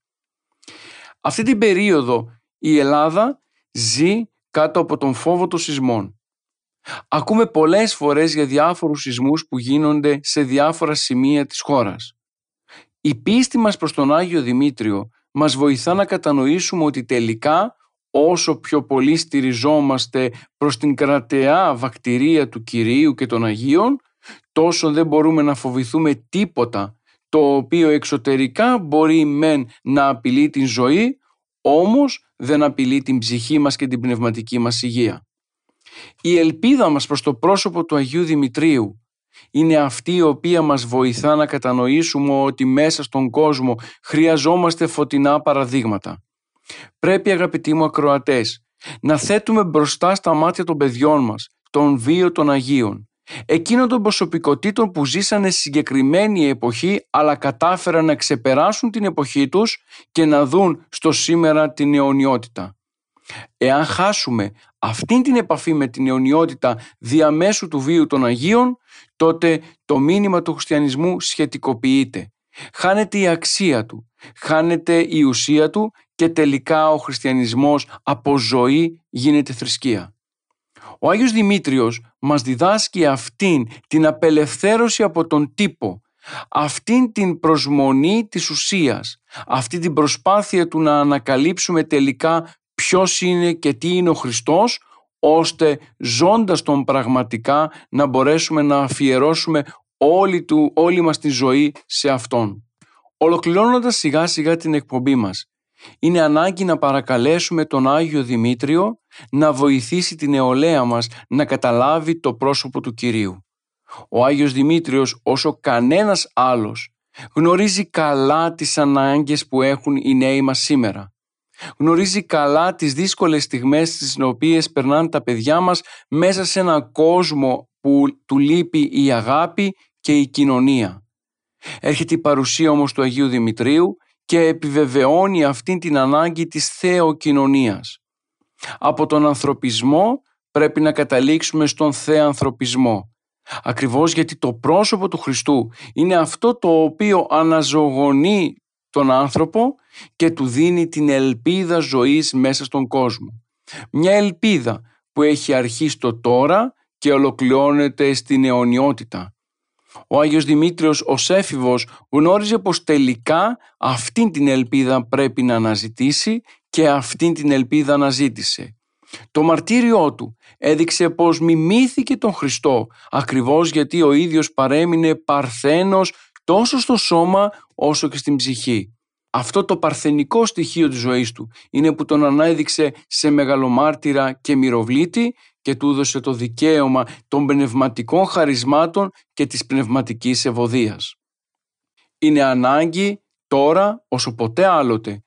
Αυτή την περίοδο η Ελλάδα ζει κάτω από τον φόβο των σεισμών. Ακούμε πολλές φορές για διάφορους σεισμούς που γίνονται σε διάφορα σημεία της χώρας. Η πίστη μας προς τον Άγιο Δημήτριο μας βοηθά να κατανοήσουμε ότι τελικά όσο πιο πολύ στηριζόμαστε προς την κρατεά βακτηρία του Κυρίου και των Αγίων, τόσο δεν μπορούμε να φοβηθούμε τίποτα το οποίο εξωτερικά μπορεί μεν να απειλεί την ζωή, όμως δεν απειλεί την ψυχή μας και την πνευματική μας υγεία. Η ελπίδα μας προς το πρόσωπο του Αγίου Δημητρίου είναι αυτή η οποία μας βοηθά να κατανοήσουμε ότι μέσα στον κόσμο χρειαζόμαστε φωτεινά παραδείγματα. Πρέπει αγαπητοί μου ακροατές να θέτουμε μπροστά στα μάτια των παιδιών μας τον βίο των Αγίων εκείνων των προσωπικότητων που ζήσανε συγκεκριμένη εποχή αλλά κατάφεραν να ξεπεράσουν την εποχή τους και να δουν στο σήμερα την αιωνιότητα. Εάν χάσουμε αυτήν την επαφή με την αιωνιότητα διαμέσου του βίου των Αγίων, τότε το μήνυμα του χριστιανισμού σχετικοποιείται. Χάνεται η αξία του, χάνεται η ουσία του και τελικά ο χριστιανισμός από ζωή γίνεται θρησκεία. Ο Άγιος Δημήτριος μας διδάσκει αυτήν την απελευθέρωση από τον τύπο, αυτήν την προσμονή της ουσίας, αυτή την προσπάθεια του να ανακαλύψουμε τελικά ποιος είναι και τι είναι ο Χριστός, ώστε ζώντας τον πραγματικά να μπορέσουμε να αφιερώσουμε όλη, του, όλη μας τη ζωή σε Αυτόν. Ολοκληρώνοντας σιγά σιγά την εκπομπή μας, είναι ανάγκη να παρακαλέσουμε τον Άγιο Δημήτριο να βοηθήσει την νεολαία μας να καταλάβει το πρόσωπο του Κυρίου. Ο Άγιος Δημήτριος όσο κανένας άλλος γνωρίζει καλά τις ανάγκες που έχουν οι νέοι μας σήμερα. Γνωρίζει καλά τις δύσκολες στιγμές στις οποίες περνάνε τα παιδιά μας μέσα σε έναν κόσμο που του λείπει η αγάπη και η κοινωνία. Έρχεται η παρουσία όμως του Αγίου Δημητρίου και επιβεβαιώνει αυτήν την ανάγκη της θεοκοινωνίας. Από τον ανθρωπισμό πρέπει να καταλήξουμε στον θεανθρωπισμό. Ακριβώς γιατί το πρόσωπο του Χριστού είναι αυτό το οποίο αναζωογονεί τον άνθρωπο και του δίνει την ελπίδα ζωής μέσα στον κόσμο. Μια ελπίδα που έχει αρχίσει στο τώρα και ολοκληρώνεται στην αιωνιότητα. Ο Άγιος Δημήτριος ως έφηβος γνώριζε πως τελικά αυτήν την ελπίδα πρέπει να αναζητήσει και αυτήν την ελπίδα αναζήτησε. Το μαρτύριό του έδειξε πως μιμήθηκε τον Χριστό ακριβώς γιατί ο ίδιος παρέμεινε παρθένος τόσο στο σώμα όσο και στην ψυχή. Αυτό το παρθενικό στοιχείο της ζωής του είναι που τον ανέδειξε σε μεγαλομάρτυρα και μυροβλήτη και του έδωσε το δικαίωμα των πνευματικών χαρισμάτων και της πνευματικής ευωδίας. Είναι ανάγκη τώρα όσο ποτέ άλλοτε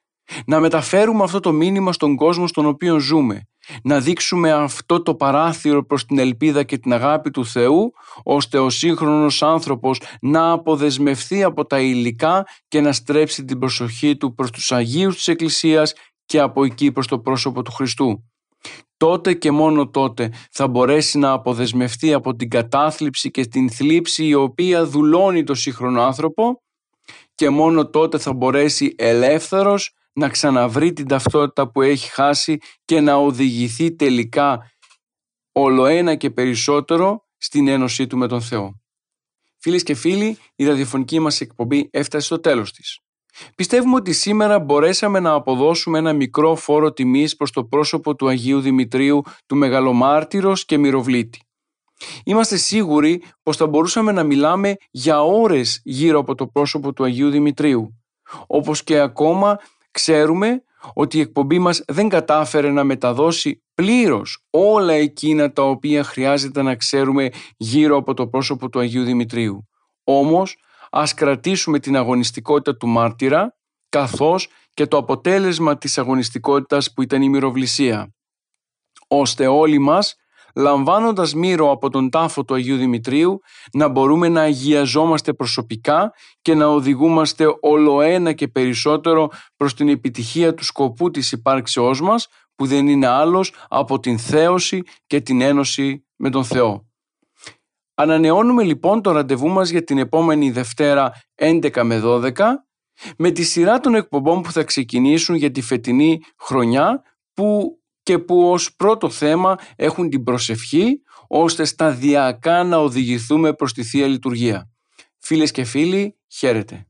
να μεταφέρουμε αυτό το μήνυμα στον κόσμο στον οποίο ζούμε να δείξουμε αυτό το παράθυρο προς την ελπίδα και την αγάπη του Θεού ώστε ο σύγχρονος άνθρωπος να αποδεσμευθεί από τα υλικά και να στρέψει την προσοχή του προς τους Αγίους της Εκκλησίας και από εκεί προς το πρόσωπο του Χριστού. Τότε και μόνο τότε θα μπορέσει να αποδεσμευτεί από την κατάθλιψη και την θλίψη η οποία δουλώνει το σύγχρονο άνθρωπο και μόνο τότε θα μπορέσει ελεύθερος να ξαναβρει την ταυτότητα που έχει χάσει και να οδηγηθεί τελικά όλο ένα και περισσότερο στην ένωσή του με τον Θεό. Φίλες και φίλοι, η ραδιοφωνική μας εκπομπή έφτασε στο τέλος της. Πιστεύουμε ότι σήμερα μπορέσαμε να αποδώσουμε ένα μικρό φόρο τιμής προς το πρόσωπο του Αγίου Δημητρίου του Μεγαλομάρτυρος και Μυροβλήτη. Είμαστε σίγουροι πως θα μπορούσαμε να μιλάμε για ώρες γύρω από το πρόσωπο του Αγίου Δημητρίου, όπως και ακόμα Ξέρουμε ότι η εκπομπή μας δεν κατάφερε να μεταδώσει πλήρως όλα εκείνα τα οποία χρειάζεται να ξέρουμε γύρω από το πρόσωπο του Αγίου Δημητρίου. Όμως, ας κρατήσουμε την αγωνιστικότητα του μάρτυρα, καθώς και το αποτέλεσμα της αγωνιστικότητας που ήταν η μυροβλησία, ώστε όλοι μας λαμβάνοντας μύρο από τον τάφο του Αγίου Δημητρίου να μπορούμε να αγιαζόμαστε προσωπικά και να οδηγούμαστε όλο ένα και περισσότερο προς την επιτυχία του σκοπού της υπάρξεώς μας που δεν είναι άλλος από την θέωση και την ένωση με τον Θεό. Ανανεώνουμε λοιπόν το ραντεβού μας για την επόμενη Δευτέρα 11 με 12 με τη σειρά των εκπομπών που θα ξεκινήσουν για τη φετινή χρονιά που και που ως πρώτο θέμα έχουν την προσευχή ώστε σταδιακά να οδηγηθούμε προς τη Θεία Λειτουργία. Φίλες και φίλοι, χαίρετε.